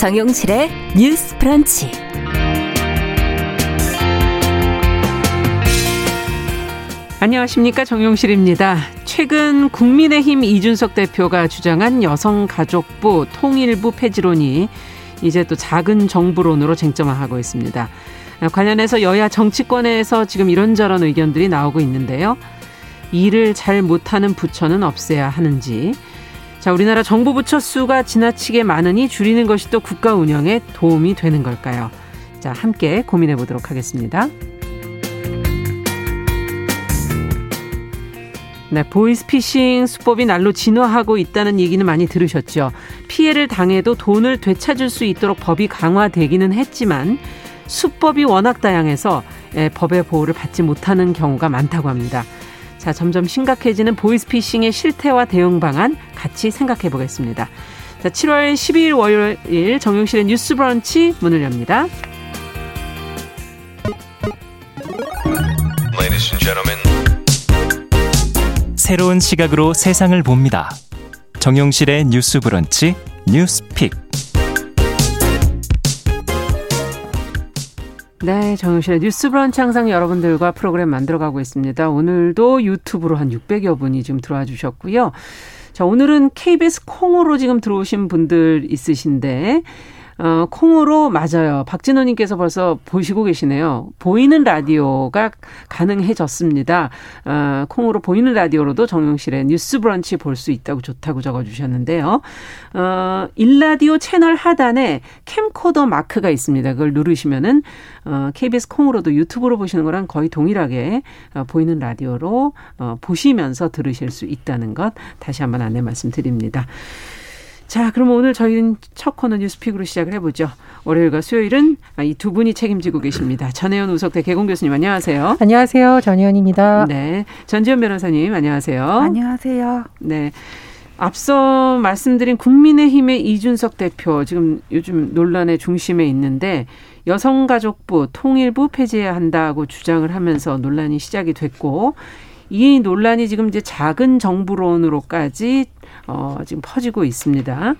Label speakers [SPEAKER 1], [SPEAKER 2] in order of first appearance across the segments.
[SPEAKER 1] 정용실의 뉴스 프런치.
[SPEAKER 2] 안녕하십니까 정용실입니다. 최근 국민의힘 이준석 대표가 주장한 여성가족부 통일부 폐지론이 이제 또 작은 정부론으로 쟁점화하고 있습니다. 관련해서 여야 정치권에서 지금 이런저런 의견들이 나오고 있는데요. 일을 잘 못하는 부처는 없애야 하는지, 자, 우리나라 정부 부처 수가 지나치게 많으니 줄이는 것이 또 국가 운영에 도움이 되는 걸까요? 자, 함께 고민해 보도록 하겠습니다. 네, 보이스피싱 수법이 날로 진화하고 있다는 얘기는 많이 들으셨죠. 피해를 당해도 돈을 되찾을 수 있도록 법이 강화되기는 했지만 수법이 워낙 다양해서 예, 법의 보호를 받지 못하는 경우가 많다고 합니다. 자, 점점 심각해지는 보이스피싱의 실태와 대응 방안 같이 생각해 보겠습니다. 자, 7월 12일 월요일 정용실의 뉴스 브런치 문을 엽니다.
[SPEAKER 3] 새로운 시각으로 세상을 봅니다. 정용실의 뉴스 브런치 뉴스 픽.
[SPEAKER 2] 네, 정용실의 뉴스 브런치 항상 여러분들과 프로그램 만들어가고 있습니다. 오늘도 유튜브로 한 600여 분이 지금 들어와 주셨고요. 자, 오늘은 KBS 콩으로 지금 들어오신 분들 있으신데, 어, 콩으로 맞아요. 박진호님께서 벌써 보시고 계시네요. 보이는 라디오가 가능해졌습니다. 어, 콩으로 보이는 라디오로도 정용실의 뉴스 브런치 볼 수 있다고 좋다고 적어주셨는데요. 어, 일라디오 채널 하단에 캠코더 마크가 있습니다. 그걸 누르시면은 어, KBS 콩으로도 유튜브로 보시는 거랑 거의 동일하게 어, 보이는 라디오로 어, 보시면서 들으실 수 있다는 것 다시 한번 안내 말씀드립니다. 자, 그럼 오늘 저희는 첫 코너 뉴스픽으로 시작을 해보죠. 월요일과 수요일은 이 두 분이 책임지고 계십니다. 전혜연 우석대 개공 교수님 안녕하세요.
[SPEAKER 4] 안녕하세요. 전혜연입니다.
[SPEAKER 2] 네. 전지현 변호사님 안녕하세요.
[SPEAKER 5] 안녕하세요.
[SPEAKER 2] 네. 앞서 말씀드린 국민의힘의 이준석 대표 지금 요즘 논란의 중심에 있는데 여성가족부 통일부 폐지해야 한다고 주장을 하면서 논란이 시작이 됐고 이 논란이 지금 이제 작은 정부론으로까지 어, 지금 퍼지고 있습니다.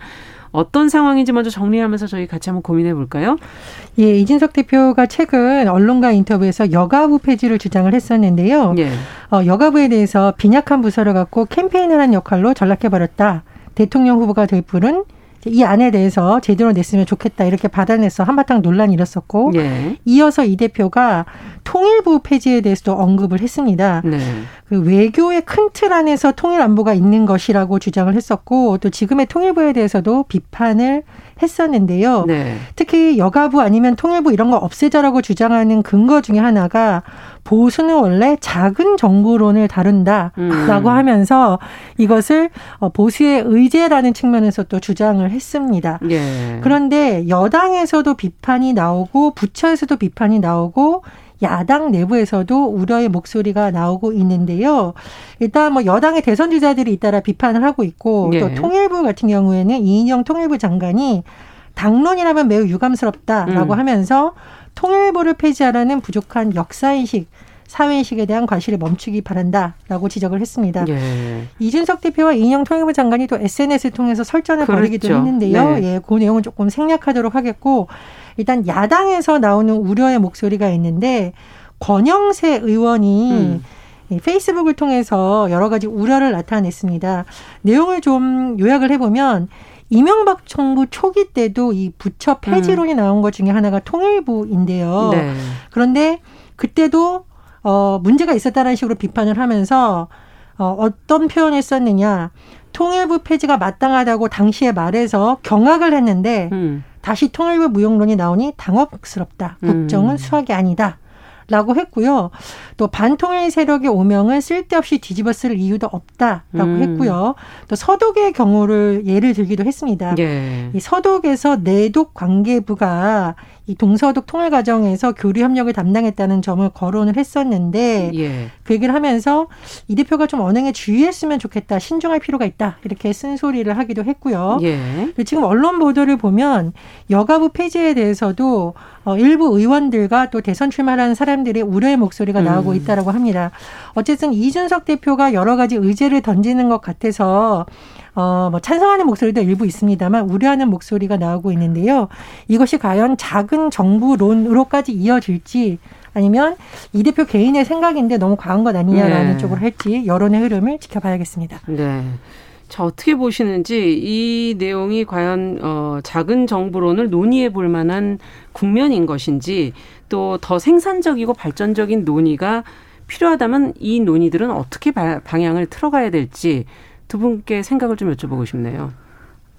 [SPEAKER 2] 어떤 상황인지 먼저 정리하면서 저희 같이 한번 고민해 볼까요?
[SPEAKER 4] 예, 이진석 대표가 최근 언론과 인터뷰에서 여가부 폐지를 주장을 했었는데요. 예. 어, 여가부에 대해서 빈약한 부서를 갖고 캠페인을 한 역할로 전락해 버렸다. 대통령 후보가 될 분은 이 안에 대해서 제대로 냈으면 좋겠다 이렇게 받아내서 한바탕 논란이 일었었고 예. 이어서 이 대표가 통일부 폐지에 대해서도 언급을 했습니다. 네. 그 외교의 큰 틀 안에서 통일 안보가 있는 것이라고 주장을 했었고 또 지금의 통일부에 대해서도 비판을 했었는데요. 네. 특히 여가부 아니면 통일부 이런 거 없애자라고 주장하는 근거 중에 하나가 보수는 원래 작은 정부론을 다룬다라고 음. 하면서 이것을 어, 보수의 의제라는 측면에서 또 주장을 했습니다. 예. 그런데 여당에서도 비판이 나오고 부처에서도 비판이 나오고 야당 내부에서도 우려의 목소리가 나오고 있는데요. 일단 뭐 여당의 대선 주자들이 잇따라 비판을 하고 있고 예. 또 통일부 같은 경우에는 이인영 통일부 장관이 당론이라면 매우 유감스럽다라고 음. 하면서 통일부를 폐지하라는 부족한 역사인식 사회인식에 대한 과실을 멈추기 바란다라고 지적을 했습니다. 예. 이준석 대표와 이인영 통일부 장관이 또 SNS를 통해서 설전을 그렇죠. 벌이기도 했는데요. 네. 예, 그 내용은 조금 생략하도록 하겠고 일단 야당에서 나오는 우려의 목소리가 있는데 권영세 의원이 음. 페이스북을 통해서 여러 가지 우려를 나타냈습니다. 내용을 좀 요약을 해보면 이명박 정부 초기 때도 이 부처 폐지론이 음. 나온 것 중에 하나가 통일부인데요. 네. 그런데 그때도 어 문제가 있었다는 식으로 비판을 하면서 어 어떤 표현을 썼느냐 통일부 폐지가 마땅하다고 당시에 말해서 경악을 했는데 음. 다시 통일부 무용론이 나오니 당혹스럽다. 국정은 음. 수학이 아니다. 라고 했고요. 또 반통일 세력의 오명을 쓸데없이 뒤집어 쓸 이유도 없다라고 음. 했고요. 또 서독의 경우를 예를 들기도 했습니다. 예. 이 서독에서 내독 관계부가 이 동서독 통일 과정에서 교류 협력을 담당했다는 점을 거론을 했었는데 예. 그 얘기를 하면서 이 대표가 좀 언행에 주의했으면 좋겠다 신중할 필요가 있다 이렇게 쓴소리를 하기도 했고요. 예. 지금 언론 보도를 보면 여가부 폐지에 대해서도 어, 일부 의원들과 또 대선 출마하는 사람들의 우려의 목소리가 나오고 음. 있다라고 합니다. 어쨌든 이준석 대표가 여러 가지 의제를 던지는 것 같아서 어, 뭐 찬성하는 목소리도 일부 있습니다만 우려하는 목소리가 나오고 있는데요. 이것이 과연 작은 정부론으로까지 이어질지 아니면 이 대표 개인의 생각인데 너무 과한 것 아니냐라는 네. 쪽으로 할지 여론의 흐름을 지켜봐야겠습니다.
[SPEAKER 2] 네. 자, 어떻게 보시는지 이 내용이 과연 어 작은 정부론을 논의해 볼 만한 국면인 것인지 또 더 생산적이고 발전적인 논의가 필요하다면 이 논의들은 어떻게 방향을 틀어가야 될지 두 분께 생각을 좀 여쭤보고 싶네요.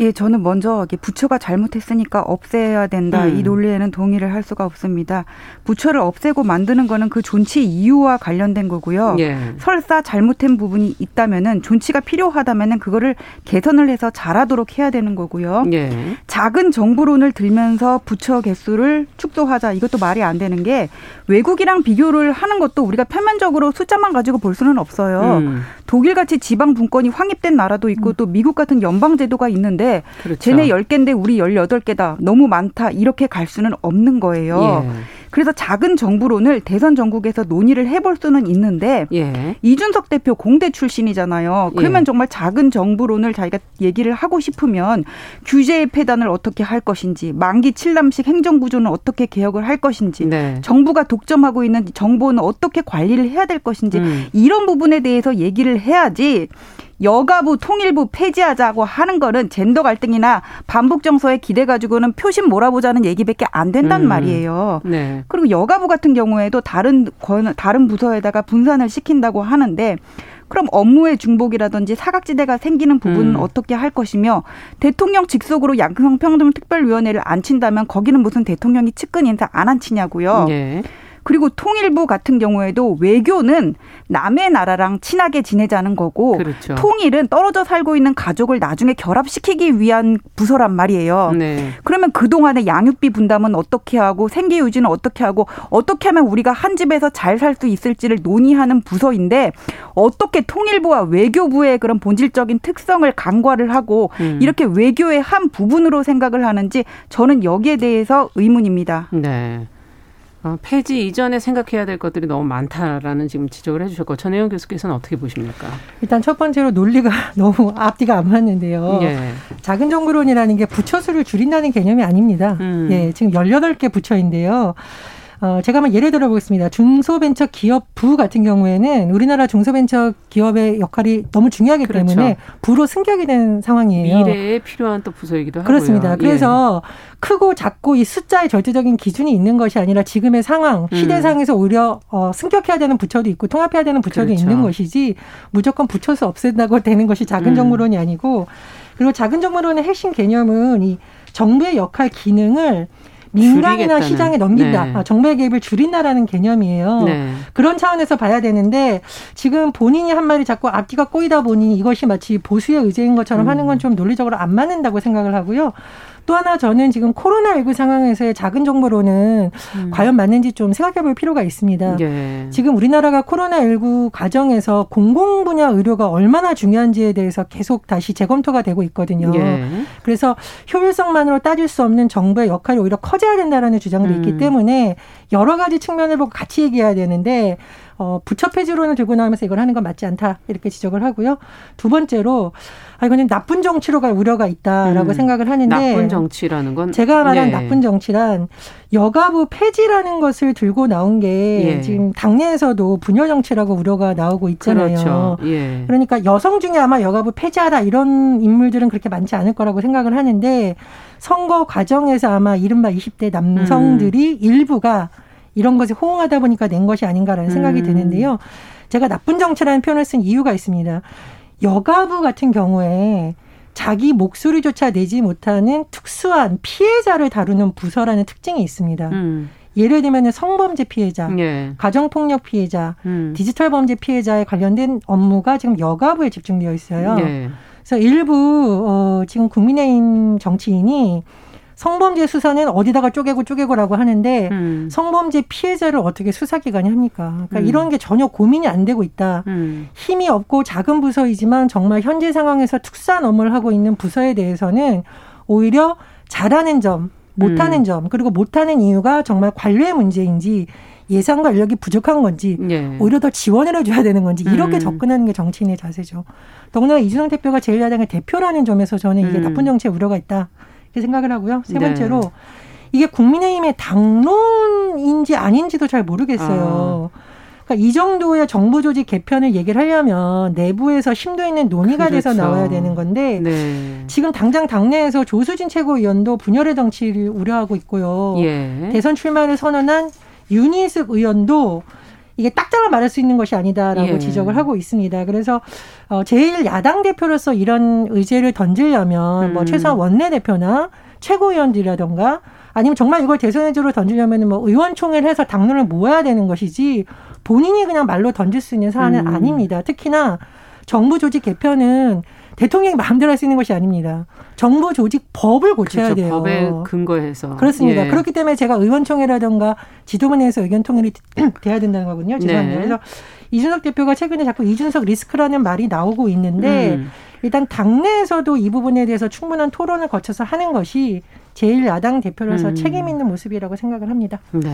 [SPEAKER 5] 예, 저는 먼저 부처가 잘못했으니까 없애야 된다. 음. 이 논리에는 동의를 할 수가 없습니다. 부처를 없애고 만드는 거는 그 존치 이유와 관련된 거고요. 예. 설사 잘못된 부분이 있다면은 존치가 필요하다면은 그거를 개선을 해서 잘하도록 해야 되는 거고요. 예. 작은 정부론을 들면서 부처 개수를 축소하자. 이것도 말이 안 되는 게 외국이랑 비교를 하는 것도 우리가 표면적으로 숫자만 가지고 볼 수는 없어요. 음. 독일 같이 지방 분권이 확립된 나라도 있고 음. 또 미국 같은 연방 제도가 있는데 그렇죠. 쟤네 10개인데 우리 18개다. 너무 많다. 이렇게 갈 수는 없는 거예요. 예. 그래서 작은 정부론을 대선 전국에서 논의를 해볼 수는 있는데 예. 이준석 대표 공대 출신이잖아요. 그러면 예. 정말 작은 정부론을 자기가 얘기를 하고 싶으면 규제의 폐단을 어떻게 할 것인지 만기 칠남식 행정구조는 어떻게 개혁을 할 것인지 네. 정부가 독점하고 있는 정보는 어떻게 관리를 해야 될 것인지 음. 이런 부분에 대해서 얘기를 해야지 여가부 통일부 폐지하자고 하는 거는 젠더 갈등이나 반복 정서에 기대 가지고는 표심 몰아보자는 얘기밖에 안 된단 음. 말이에요. 네. 그리고 여가부 같은 경우에도 다른 다른 부서에다가 분산을 시킨다고 하는데 그럼 업무의 중복이라든지 사각지대가 생기는 부분은 음. 어떻게 할 것이며 대통령 직속으로 양성평등특별위원회를 앉힌다면 거기는 무슨 대통령이 측근 인사 안 앉히냐고요. 네. 그리고 통일부 같은 경우에도 외교는 남의 나라랑 친하게 지내자는 거고 그렇죠. 통일은 떨어져 살고 있는 가족을 나중에 결합시키기 위한 부서란 말이에요. 네. 그러면 그동안의 양육비 분담은 어떻게 하고 생계 유지는 어떻게 하고 어떻게 하면 우리가 한 집에서 잘 살 수 있을지를 논의하는 부서인데 어떻게 통일부와 외교부의 그런 본질적인 특성을 간과를 하고 음. 이렇게 외교의 한 부분으로 생각을 하는지 저는 여기에 대해서 의문입니다.
[SPEAKER 2] 네. 어, 폐지 이전에 생각해야 될 것들이 너무 많다라는 지금 지적을 해주셨고 전혜영 교수께서는 어떻게 보십니까?
[SPEAKER 4] 일단 첫 번째로 논리가 너무 앞뒤가 안 맞는데요. 예. 작은 정부론이라는 게 부처 수를 줄인다는 개념이 아닙니다. 음. 예, 지금 열여덟 개 부처인데요. 어, 제가 한번 예를 들어 보겠습니다. 중소벤처기업부 같은 경우에는 우리나라 중소벤처기업의 역할이 너무 중요하기 그렇죠. 때문에 부로 승격이 된 상황이에요.
[SPEAKER 2] 미래에 필요한 또 부서이기도 하고요.
[SPEAKER 4] 그렇습니다. 그래서 예. 크고 작고 이 숫자의 절대적인 기준이 있는 것이 아니라 지금의 상황, 음. 시대상에서 오히려 어, 승격해야 되는 부처도 있고 통합해야 되는 부처도 그렇죠. 있는 것이지 무조건 붙여서 없앤다고 되는 것이 작은 음. 정부론이 아니고 그리고 작은 정부론의 핵심 개념은 이 정부의 역할 기능을 민간이나 줄이겠다는. 시장에 넘긴다. 네. 아, 정부의 개입을 줄인다라는 개념이에요. 네. 그런 차원에서 봐야 되는데 지금 본인이 한 말이 자꾸 앞뒤가 꼬이다 보니 이것이 마치 보수의 의제인 것처럼 음. 하는 건 좀 논리적으로 안 맞는다고 생각을 하고요. 또 하나 저는 지금 코로나19 상황에서의 작은 정보로는 음. 과연 맞는지 좀 생각해 볼 필요가 있습니다. 예. 지금 우리나라가 코로나19 과정에서 공공 분야 의료가 얼마나 중요한지에 대해서 계속 다시 재검토가 되고 있거든요. 예. 그래서 효율성만으로 따질 수 없는 정부의 역할이 오히려 커져야 된다라는 주장도 음. 있기 때문에 여러 가지 측면을 보고 같이 얘기해야 되는데 어, 부처 폐지론을 들고 나오면서 이걸 하는 건 맞지 않다 이렇게 지적을 하고요. 두 번째로 아 이거는 나쁜 정치로 갈 우려가 있다라고 음, 생각을 하는데
[SPEAKER 2] 나쁜 정치라는 건
[SPEAKER 4] 제가 말한 예. 나쁜 정치란 여가부 폐지라는 것을 들고 나온 게 예. 지금 당내에서도 분열 정치라고 우려가 나오고 있잖아요. 그렇죠. 예. 그러니까 여성 중에 아마 여가부 폐지하라 이런 인물들은 그렇게 많지 않을 거라고 생각을 하는데 선거 과정에서 아마 이른바 20대 남성들이 음. 일부가 이런 것에 호응하다 보니까 낸 것이 아닌가라는 생각이 음. 드는데요. 제가 나쁜 정치라는 표현을 쓴 이유가 있습니다. 여가부 같은 경우에 자기 목소리조차 내지 못하는 특수한 피해자를 다루는 부서라는 특징이 있습니다. 음. 예를 들면 성범죄 피해자, 예. 가정폭력 피해자, 음. 디지털 범죄 피해자에 관련된 업무가 지금 여가부에 집중되어 있어요. 예. 그래서 일부 어, 지금 국민의힘 정치인이 성범죄 수사는 어디다가 쪼개고 쪼개고라고 하는데 음. 성범죄 피해자를 어떻게 수사기관이 합니까? 그러니까 음. 이런 게 전혀 고민이 안 되고 있다. 음. 힘이 없고 작은 부서이지만 정말 현재 상황에서 특수한 업무를 하고 있는 부서에 대해서는 오히려 잘하는 점, 못하는 음. 점, 그리고 못하는 이유가 정말 관료의 문제인지 예산과 인력이 부족한 건지 예. 오히려 더 지원을 해줘야 되는 건지 이렇게 음. 접근하는 게 정치인의 자세죠. 더구나 이준석 대표가 제1야당의 대표라는 점에서 저는 이게 음. 나쁜 정치의 우려가 있다 이렇게 생각을 하고요. 세 네. 번째로 네. 이게 국민의힘의 당론인지 아닌지도 잘 모르겠어요. 아. 그러니까 이 정도의 정부 조직 개편을 얘기를 하려면 내부에서 심도 있는 논의가 그렇죠. 돼서 나와야 되는 건데 네. 지금 당장 당내에서 조수진 최고위원도 분열의 정치를 우려하고 있고요. 예. 대선 출마를 선언한 윤희숙 의원도 이게 딱딱을 말할 수 있는 것이 아니다라고 예. 지적을 하고 있습니다. 그래서 어 제일 야당 대표로서 이런 의제를 던지려면 뭐 음. 뭐 최소한 원내 대표나 최고위원들이라던가 아니면 정말 이걸 대선 의제로 던지려면 뭐 의원총회를 해서 당론을 모아야 되는 것이지 본인이 그냥 말로 던질 수 있는 사안은 음. 아닙니다. 특히나 정부 조직 개편은 대통령이 마음대로 할 수 있는 것이 아닙니다. 정부 조직 법을 고쳐야
[SPEAKER 2] 그렇죠.
[SPEAKER 4] 돼요.
[SPEAKER 2] 법에 근거해서.
[SPEAKER 4] 그렇습니다. 예. 그렇기 때문에 제가 의원총회라든가 지도부 내에서 의견 통일이 돼야 된다는 거군요. 죄송합니다. 네. 그래서 이준석 대표가 최근에 자꾸 이준석 리스크라는 말이 나오고 있는데 음. 일단 당내에서도 이 부분에 대해서 충분한 토론을 거쳐서 하는 것이 제일 야당 대표로서 음. 책임 있는 모습이라고 생각을 합니다.
[SPEAKER 2] 네.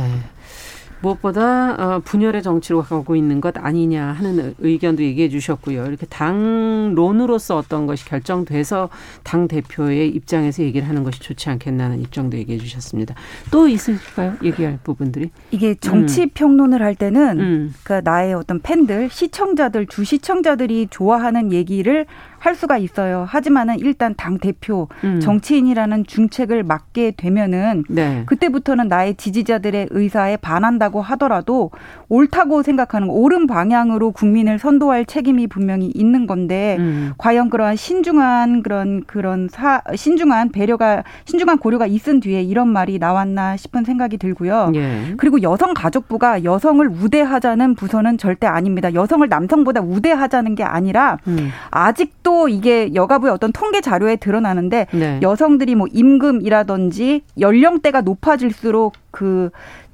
[SPEAKER 2] 무엇보다 어, 분열의 정치로 가고 있는 것 아니냐 하는 의견도 얘기해 주셨고요. 이렇게 당론으로서 어떤 것이 결정돼서 당 대표의 입장에서 얘기를 하는 것이 좋지 않겠나는 입장도 얘기해 주셨습니다. 또 있으실까요? 얘기할 부분들이?
[SPEAKER 5] 이게 정치 음. 평론을 할 때는 음. 그 나의 어떤 팬들, 시청자들, 주 시청자들이 좋아하는 얘기를 할 수가 있어요. 하지만은 일단 당 대표 음. 정치인이라는 중책을 맡게 되면은 네. 그때부터는 나의 지지자들의 의사에 반한다고 하더라도 옳다고 생각하는 옳은 방향으로 국민을 선도할 책임이 분명히 있는 건데 음. 과연 그러한 신중한 그런 그런 사 신중한 배려가 신중한 고려가 있은 뒤에 이런 말이 나왔나 싶은 생각이 들고요. 예. 그리고 여성 가족부가 여성을 우대하자는 부서는 절대 아닙니다. 여성을 남성보다 우대하자는 게 아니라 음. 아직도 또 이게 여가부의 어떤 통계 자료에 드러나는데 네. 여성들이 뭐 임금이라든지 연령대가 높아질수록 그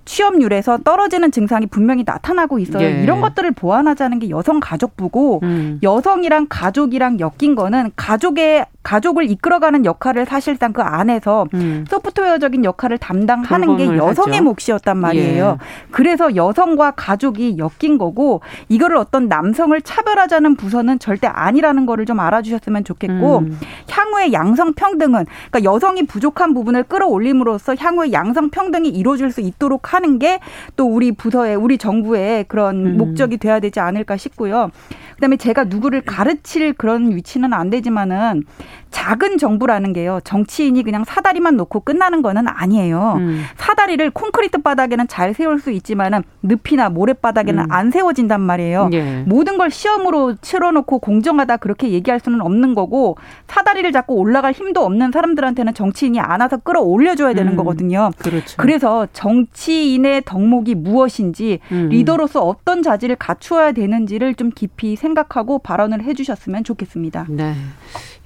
[SPEAKER 5] 취업률에서 떨어지는 증상이 분명히 나타나고 있어요. 예. 이런 것들을 보완하자는 게 여성 가족부고 음. 여성이랑 가족이랑 엮인 거는 가족의 가족을 이끌어가는 역할을 사실상 그 안에서 음. 소프트웨어적인 역할을 담당하는 게 여성의 하죠. 몫이었단 말이에요. 예. 그래서 여성과 가족이 엮인 거고 이거를 어떤 남성을 차별하자는 부서는 절대 아니라는 거를 좀 알아주셨으면 좋겠고 음. 향후의 양성 평등은 그러니까 여성이 부족한 부분을 끌어올림으로써 향후의 양성 평등이 이루어질 수 있도록 하는 게 또 우리 부서의 우리 정부의 그런 음. 목적이 돼야 되지 않을까 싶고요. 그다음에 제가 누구를 가르칠 그런 위치는 안 되지만은 작은 정부라는 게요. 정치인이 그냥 사다리만 놓고 끝나는 거는 아니에요. 음. 사다리를 콘크리트 바닥에는 잘 세울 수 있지만은 늪이나 모래바닥에는 음. 안 세워진단 말이에요. 예. 모든 걸 시험으로 치러놓고 공정하다 그렇게 얘기할 수는 없는 거고 사다리를 잡고 올라갈 힘도 없는 사람들한테는 정치인이 안아서 끌어올려줘야 되는 음. 거거든요. 그렇죠. 그래서 정치 인의 덕목이 무엇인지 음. 리더로서 어떤 자질을 갖추어야 되는지를 좀 깊이 생각하고 발언을 해주셨으면 좋겠습니다.
[SPEAKER 2] 네.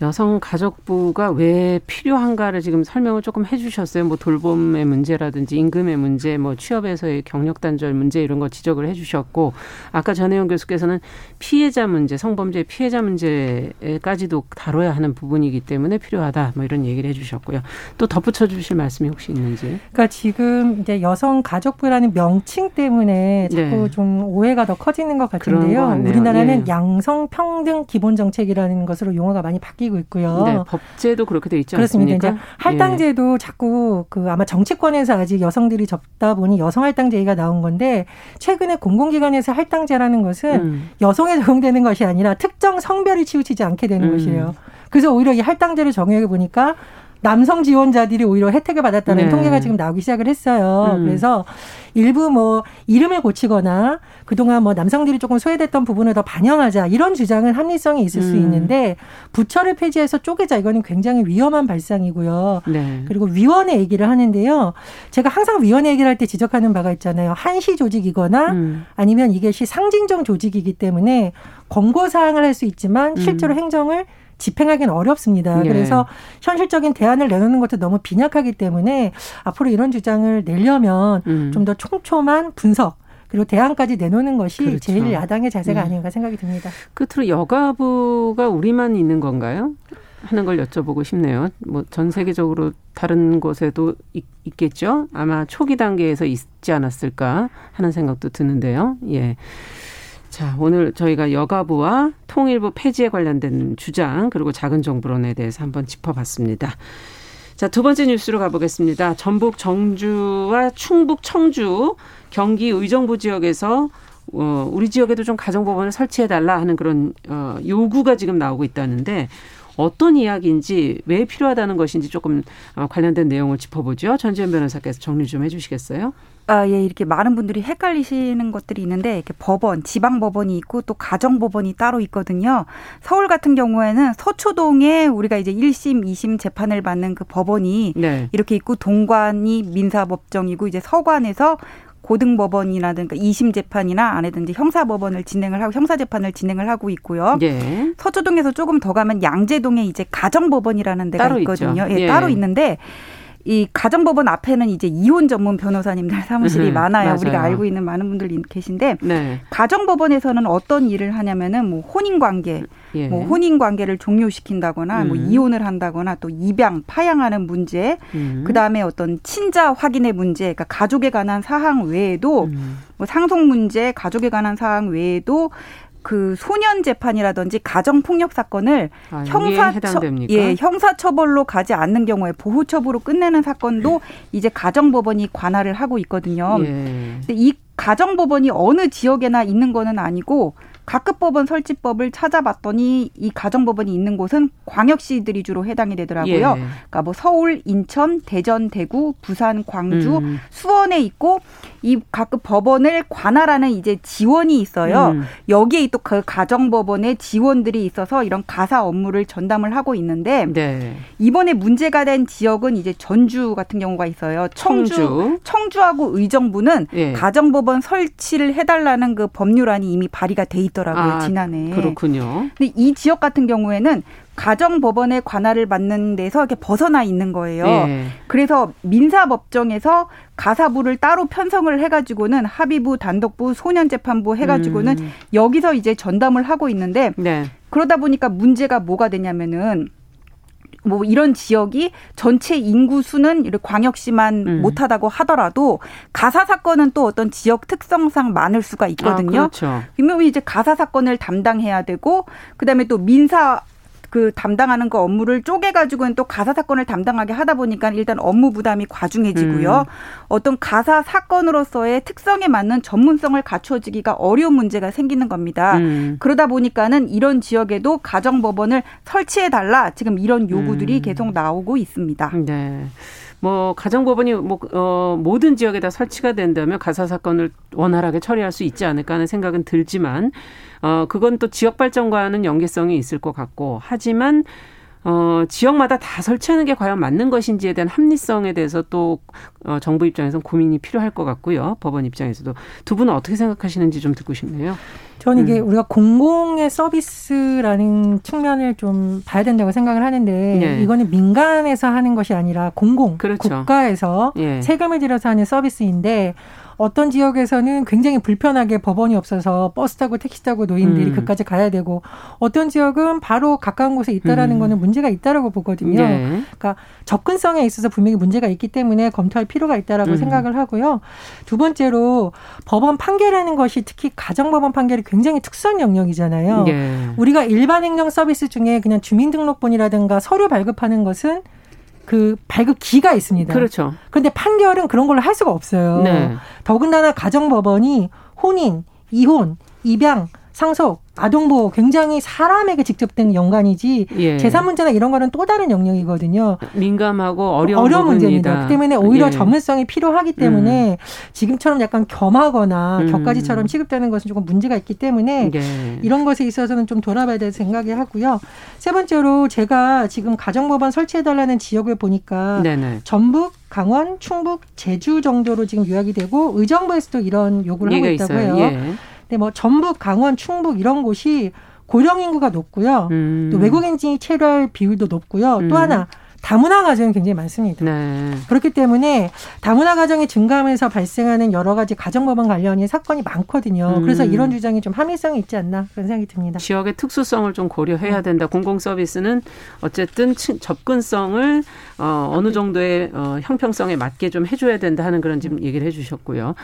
[SPEAKER 2] 여성가족부가 왜 필요한가를 지금 설명을 조금 해주셨어요. 뭐 돌봄의 문제라든지 임금의 문제, 뭐 취업에서의 경력 단절 문제 이런 거 지적을 해주셨고 아까 전혜영 교수께서는 피해자 문제, 성범죄 피해자 문제까지도 다뤄야 하는 부분이기 때문에 필요하다. 뭐 이런 얘기를 해주셨고요. 또 덧붙여 주실 말씀이 혹시 있는지?
[SPEAKER 4] 그러니까 지금 이제 여성가족부라는 명칭 때문에 자꾸 네. 좀 오해가 더 커지는 것 같은데요. 우리나라는 예. 양성평등 기본정책이라는 것으로 용어가 많이 바뀌. 바뀌고 있고요. 네,
[SPEAKER 2] 법제도 그렇게 돼 있지
[SPEAKER 4] 그렇습니다.
[SPEAKER 2] 않습니까?
[SPEAKER 4] 이제 할당제도 예. 자꾸 그 아마 정치권에서 아직 여성들이 접다 보니 여성 할당제가 나온 건데 최근에 공공기관에서 할당제라는 것은 음. 여성에 적용되는 것이 아니라 특정 성별이 치우치지 않게 되는 음. 것이에요. 그래서 오히려 이 할당제를 정해 보니까 남성 지원자들이 오히려 혜택을 받았다는 네. 통계가 지금 나오기 시작을 했어요. 음. 그래서 일부 뭐 이름을 고치거나 그동안 뭐 남성들이 조금 소외됐던 부분을 더 반영하자 이런 주장은 합리성이 있을 음. 수 있는데 부처를 폐지해서 쪼개자 이거는 굉장히 위험한 발상이고요. 네. 그리고 위원회 얘기를 하는데요. 제가 항상 위원회 얘기를 할 때 지적하는 바가 있잖아요. 한시 조직이거나 음. 아니면 이것이 상징적 조직이기 때문에 권고 사항을 할 수 있지만 실제로 음. 행정을 집행하기는 어렵습니다. 네. 그래서 현실적인 대안을 내놓는 것도 너무 빈약하기 때문에 앞으로 이런 주장을 내려면 음. 좀더 촘촘한 분석 그리고 대안까지 내놓는 것이 그렇죠. 제일 야당의 자세가 네. 아닌가 생각이 듭니다.
[SPEAKER 2] 끝으로 여가부가 우리만 있는 건가요? 하는 걸 여쭤보고 싶네요. 뭐 전 세계적으로 다른 곳에도 있, 겠죠 아마 초기 단계에서 있지 않았을까 하는 생각도 드는데요. 예. 자, 오늘 저희가 여가부와 통일부 폐지에 관련된 주장 그리고 작은 정부론에 대해서 한번 짚어봤습니다. 자, 두 번째 뉴스로 가보겠습니다. 전북 정주와 충북 청주 경기 의정부 지역에서 어, 우리 지역에도 좀 가정법원을 설치해달라 하는 그런 어, 요구가 지금 나오고 있다는데 어떤 이야기인지 왜 필요하다는 것인지 조금 어, 관련된 내용을 짚어보죠. 전지현 변호사께서 정리 좀 해주시겠어요?
[SPEAKER 5] 아, 예, 이렇게 많은 분들이 헷갈리시는 것들이 있는데, 이렇게 법원, 지방법원이 있고 또 가정법원이 따로 있거든요. 서울 같은 경우에는 서초동에 우리가 이제 1심, 2심 재판을 받는 그 법원이 네. 이렇게 있고, 동관이 민사법정이고, 이제 서관에서 고등법원이라든가 이심 재판이나 안에든지 형사법원을 진행을 하고 형사 재판을 진행을 하고 있고요. 예. 서초동에서 조금 더 가면 양재동에 이제 가정법원이라는 데가 있거든요. 예, 예, 따로 있는데 이 가정법원 앞에는 이제 이혼 전문 변호사님들 사무실이 음, 많아요. 맞아요. 우리가 알고 있는 많은 분들이 계신데 네. 가정법원에서는 어떤 일을 하냐면은 뭐 혼인 관계, 예. 뭐 혼인 관계를 종료시킨다거나 뭐 음. 뭐 이혼을 한다거나 또 입양, 파양하는 문제, 음. 그다음에 어떤 친자 확인의 문제, 그러니까 가족에 관한 사항 외에도 음. 뭐 상속 문제, 가족에 관한 사항 외에도 그 소년 재판이라든지 가정 폭력 사건을 아, 형사 예 형사 처벌로 가지 않는 경우에 보호 처분으로 끝내는 사건도 이제 가정 법원이 관할을 하고 있거든요. 예. 근데 이 가정 법원이 어느 지역에나 있는 거는 아니고 각급 법원 설치법을 찾아봤더니 이 가정 법원이 있는 곳은 광역시들이 주로 해당이 되더라고요. 예. 그러니까 뭐 서울, 인천, 대전, 대구, 부산, 광주, 음. 수원에 있고 이 각급 법원을 관할하는 이제 지원이 있어요. 음. 여기에 또 그 가정 법원의 지원들이 있어서 이런 가사 업무를 전담을 하고 있는데 네. 이번에 문제가 된 지역은 이제 전주 같은 경우가 있어요. 청주, 청주. 청주하고 의정부는 예. 가정 법원 설치를 해달라는 그 법률안이 이미 발의가 돼 있. 있더라고요 아, 지난해.
[SPEAKER 2] 그렇군요.
[SPEAKER 5] 근데 이 지역 같은 경우에는 가정법원의 관할을 받는 데서 이렇게 벗어나 있는 거예요. 예. 그래서 민사법정에서 가사부를 따로 편성을 해가지고는 합의부, 단독부, 소년재판부 해가지고는 음. 여기서 이제 전담을 하고 있는데 네. 그러다 보니까 문제가 뭐가 되냐면은 뭐 이런 지역이 전체 인구 수는 광역시만 음. 못하다고 하더라도 가사 사건은 또 어떤 지역 특성상 많을 수가 있거든요. 아, 그렇죠. 그러면 이제 가사 사건을 담당해야 되고 그다음에 또 민사 그 담당하는 그 업무를 쪼개가지고는 또 가사 사건을 담당하게 하다 보니까 일단 업무 부담이 과중해지고요. 음. 어떤 가사 사건으로서의 특성에 맞는 전문성을 갖춰지기가 어려운 문제가 생기는 겁니다. 음. 그러다 보니까는 이런 지역에도 가정법원을 설치해 달라 지금 이런 요구들이 음. 계속 나오고 있습니다.
[SPEAKER 2] 네. 뭐 가정법원이 뭐 어, 모든 지역에다 설치가 된다면 가사 사건을 원활하게 처리할 수 있지 않을까 하는 생각은 들지만 어 그건 또 지역 발전과는 연계성이 있을 것 같고 하지만 어, 지역마다 다 설치하는 게 과연 맞는 것인지에 대한 합리성에 대해서 또 어, 정부 입장에서는 고민이 필요할 것 같고요. 법원 입장에서도 두 분은 어떻게 생각하시는지 좀 듣고 싶네요.
[SPEAKER 4] 저는 이게 음. 우리가 공공의 서비스라는 측면을 좀 봐야 된다고 생각을 하는데 네. 이거는 민간에서 하는 것이 아니라 공공 그렇죠. 국가에서 예. 세금을 들여서 하는 서비스인데 어떤 지역에서는 굉장히 불편하게 법원이 없어서 버스 타고 택시 타고 노인들이 음. 그까지 가야 되고 어떤 지역은 바로 가까운 곳에 있다라는 음. 거는 문제가 있다라고 보거든요. 네. 그러니까 접근성에 있어서 분명히 문제가 있기 때문에 검토할 필요가 있다라고 음. 생각을 하고요. 두 번째로 법원 판결하는 것이 특히 가정법원 판결이 굉장히 특수한 영역이잖아요. 네. 우리가 일반 행정 서비스 중에 그냥 주민등록본이라든가 서류 발급하는 것은 그 발급 기가 있습니다.
[SPEAKER 2] 그렇죠.
[SPEAKER 4] 그런데 판결은 그런 걸로 할 수가 없어요. 네. 더군다나 가정법원이 혼인, 이혼, 입양, 상속, 아동보호 굉장히 사람에게 직접 된 연관이지 예. 재산 문제나 이런 거는 또 다른 영역이거든요.
[SPEAKER 2] 민감하고 어려운, 어려운 문제입니다.
[SPEAKER 4] 그 때문에 오히려 예. 전문성이 필요하기 때문에 음. 지금처럼 약간 겸하거나 음. 격가지처럼 취급되는 것은 조금 문제가 있기 때문에 예. 이런 것에 있어서는 좀 돌아봐야 될 생각이 하고요. 세 번째로 제가 지금 가정법원 설치해달라는 지역을 보니까 네네. 전북 강원, 충북, 제주 정도로 지금 요약이 되고 의정부에서도 이런 요구를 하고 있다고요. 예. 근데 뭐 전북, 강원, 충북 이런 곳이 고령 인구가 높고요. 음. 또 외국인지 체류할 비율도 높고요. 음. 또 하나 다문화 가정이 굉장히 많습니다. 네. 그렇기 때문에 다문화 가정이 증가하면서 발생하는 여러 가지 가정법원 관련인 사건이 많거든요. 음. 그래서 이런 주장이 좀 합리성이 있지 않나 그런 생각이 듭니다.
[SPEAKER 2] 지역의 특수성을 좀 고려해야 된다. 공공 서비스는 어쨌든 접근성을 어, 어느 정도의 어, 형평성에 맞게 좀 해줘야 된다 하는 그런 지금 얘기를 해주셨고요.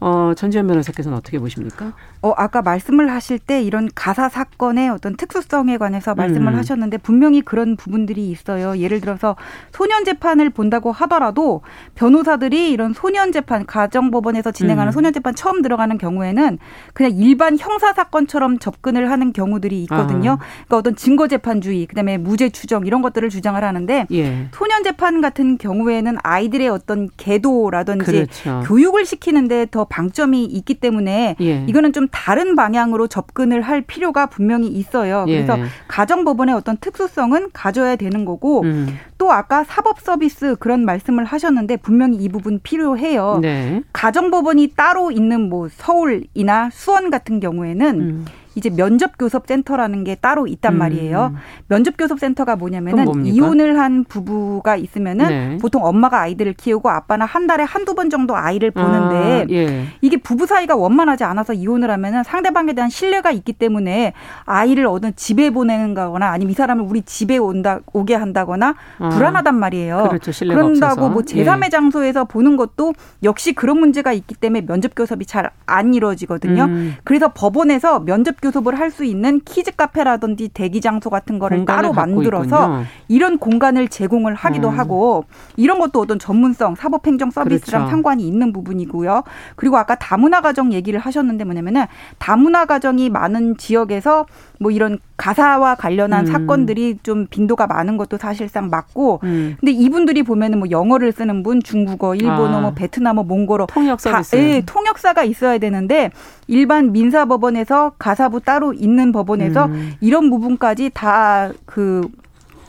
[SPEAKER 2] 어, 전지현 변호사께서는 어떻게 보십니까?
[SPEAKER 5] 어, 아까 말씀을 하실 때 이런 가사 사건의 어떤 특수성에 관해서 말씀을 음. 하셨는데 분명히 그런 부분들이 있어요. 예를 들어서 소년 재판을 본다고 하더라도 변호사들이 이런 소년 재판, 가정법원에서 진행하는 음. 소년 재판 처음 들어가는 경우에는 그냥 일반 형사 사건처럼 접근을 하는 경우들이 있거든요. 아. 그러니까 어떤 증거 재판주의, 그다음에 무죄 추정 이런 것들을 주장을 하는데 예. 소년 재판 같은 경우에는 아이들의 어떤 계도라든지 그렇죠. 교육을 시키는데 더 방점이 있기 때문에 예. 이거는 좀 다른 방향으로 접근을 할 필요가 분명히 있어요. 예. 그래서 예. 가정법원의 어떤 특수성은 가져야 되는 거고 음. 또 아까 사법 서비스 그런 말씀을 하셨는데 분명히 이 부분 필요해요. 네. 가정법원이 따로 있는 뭐 서울이나 수원 같은 경우에는 음. 이제 면접 교섭 센터라는 게 따로 있단 음. 말이에요. 면접 교섭 센터가 뭐냐면은 이혼을 한 부부가 있으면은 네. 보통 엄마가 아이들을 키우고 아빠는 한 달에 한두 번 정도 아이를 보는데 아, 예. 이게 부부 사이가 원만하지 않아서 이혼을 하면은 상대방에 대한 신뢰가 없기 때문에 아이를 어느 집에 보내는 거거나 아니면 이 사람을 우리 집에 온다 오게 한다거나 아, 불안하단 말이에요.
[SPEAKER 2] 그렇죠.
[SPEAKER 5] 그런다고
[SPEAKER 2] 없어서.
[SPEAKER 5] 뭐 제3의 예. 장소에서 보는 것도 역시 그런 문제가 있기 때문에 면접 교섭이 잘 안 이루어지거든요. 음. 그래서 법원에서 면접 교섭을 할 수 있는 키즈 카페라든지 대기 장소 같은 거를 따로 만들어서 있군요. 이런 공간을 제공을 하기도 음. 하고 이런 것도 어떤 전문성 사법행정 서비스랑 그렇죠. 상관이 있는 부분이고요. 그리고 아까 다문화 가정 얘기를 하셨는데 뭐냐면은 다문화 가정이 많은 지역에서 뭐 이런 가사와 관련한 음. 사건들이 좀 빈도가 많은 것도 사실상 맞고 음. 근데 이분들이 보면은 뭐 영어를 쓰는 분 중국어 일본어 아. 뭐 베트남어 몽골어
[SPEAKER 2] 통역 서비스
[SPEAKER 5] 예, 통역사가 있어야 되는데 일반 민사법원에서 가사부 따로 있는 법원에서 음. 이런 부분까지 다그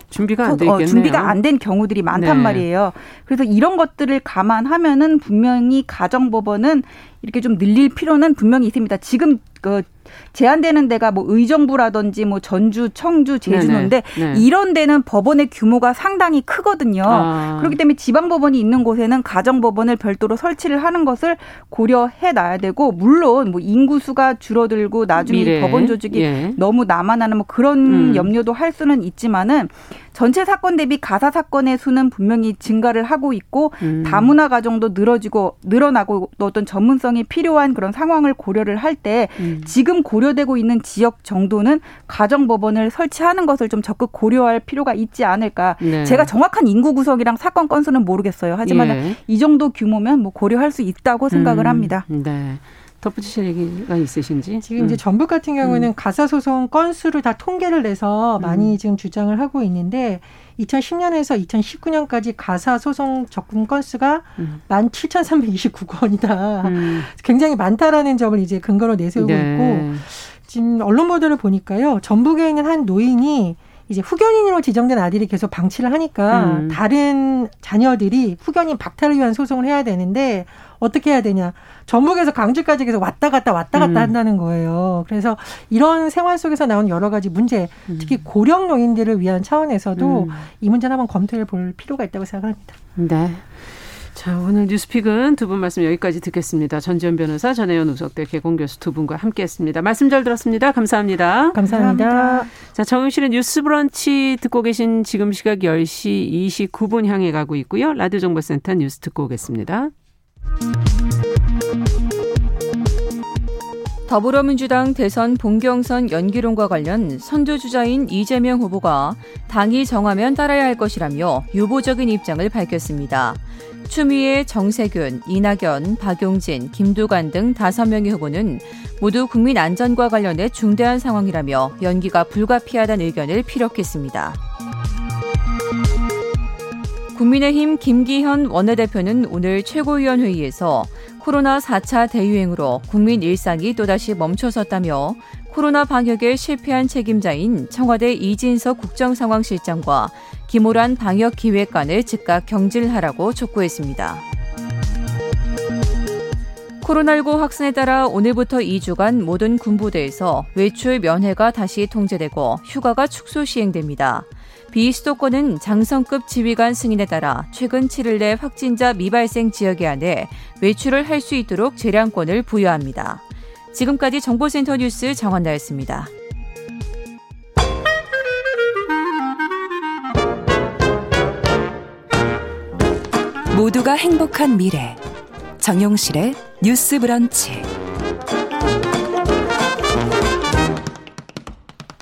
[SPEAKER 2] 준비가 안 어,
[SPEAKER 5] 준비가 안 된 경우들이 많단 네. 말이에요. 그래서 이런 것들을 감안하면은 분명히 가정법원은 이렇게 좀 늘릴 필요는 분명히 있습니다. 지금 그 제한되는 데가 뭐 의정부라든지 뭐 전주, 청주, 제주인데 네. 이런 데는 법원의 규모가 상당히 크거든요. 아. 그렇기 때문에 지방 법원이 있는 곳에는 가정 법원을 별도로 설치를 하는 것을 고려해 놔야 되고 물론 뭐 인구 수가 줄어들고 나중에 미래. 법원 조직이 예. 너무 남아나는 뭐 그런 음. 염려도 할 수는 있지만은 전체 사건 대비 가사 사건의 수는 분명히 증가를 하고 있고 음. 다문화 가정도 늘어지고 늘어나고 또 어떤 전문성이 필요한 그런 상황을 고려를 할때 음. 지금 고려되고 있는 지역 정도는 가정법원을 설치하는 것을 좀 적극 고려할 필요가 있지 않을까. 네. 제가 정확한 인구 구성이랑 사건 건수는 모르겠어요. 하지만 예. 이 정도 규모면 뭐 고려할 수 있다고 생각을 음. 합니다.
[SPEAKER 2] 네. 덧붙이실 얘기가 있으신지?
[SPEAKER 4] 지금 음. 이제 전북 같은 경우는 음. 가사 소송 건수를 다 통계를 내서 많이 음. 지금 주장을 하고 있는데 2010년에서 2019년까지 가사 소송 적금 건수가 음. 17,329건이다. 음. 굉장히 많다라는 점을 이제 근거로 내세우고 네. 있고 지금 언론 보도를 보니까요. 전북에 있는 한 노인이 이제 후견인으로 지정된 아들이 계속 방치를 하니까 음. 다른 자녀들이 후견인 박탈을 위한 소송을 해야 되는데 어떻게 해야 되냐. 전북에서 강주까지 계속 왔다 갔다 왔다 갔다 음. 한다는 거예요. 그래서 이런 생활 속에서 나온 여러 가지 문제, 음. 특히 고령 노인들을 위한 차원에서도 음. 이 문제는 한번 검토해 볼 필요가 있다고 생각합니다.
[SPEAKER 2] 네. 자, 오늘 뉴스픽은 두 분 말씀 여기까지 듣겠습니다. 전지현 변호사, 전혜연 우석대 개공 교수 두 분과 함께 했습니다. 말씀 잘 들었습니다. 감사합니다.
[SPEAKER 4] 감사합니다. 감사합니다.
[SPEAKER 2] 자, 정영실의 뉴스 브런치 듣고 계신 지금 시각 10시 29분 향해 가고 있고요. 라디오 정보센터 뉴스 듣고 오겠습니다.
[SPEAKER 6] 더불어민주당 대선 본경선 연기론과 관련 선두주자인 이재명 후보가 당이 정하면 따라야 할 것이라며 유보적인 입장을 밝혔습니다. 추미애, 정세균, 이낙연, 박용진, 김두관 등 다섯 명의 후보는 모두 국민 안전과 관련해 중대한 상황이라며 연기가 불가피하다는 의견을 피력했습니다. 국민의힘 김기현 원내대표는 오늘 최고위원회의에서 코로나 4차 대유행으로 국민 일상이 또다시 멈춰섰다며 코로나 방역에 실패한 책임자인 청와대 이진석 국정상황실장과 김호란 방역기획관을 즉각 경질하라고 촉구했습니다. 코로나19 확산에 따라 오늘부터 2주간 모든 군부대에서 외출 면회가 다시 통제되고 휴가가 축소 시행됩니다. 비수도권은 장성급 지휘관 승인에 따라 최근 7일 내 확진자 미발생 지역에 한해 외출을 할 수 있도록 재량권을 부여합니다. 지금까지 정보센터 뉴스 정원나였습니다.
[SPEAKER 1] 모두가 행복한 미래 정용실의 뉴스 브런치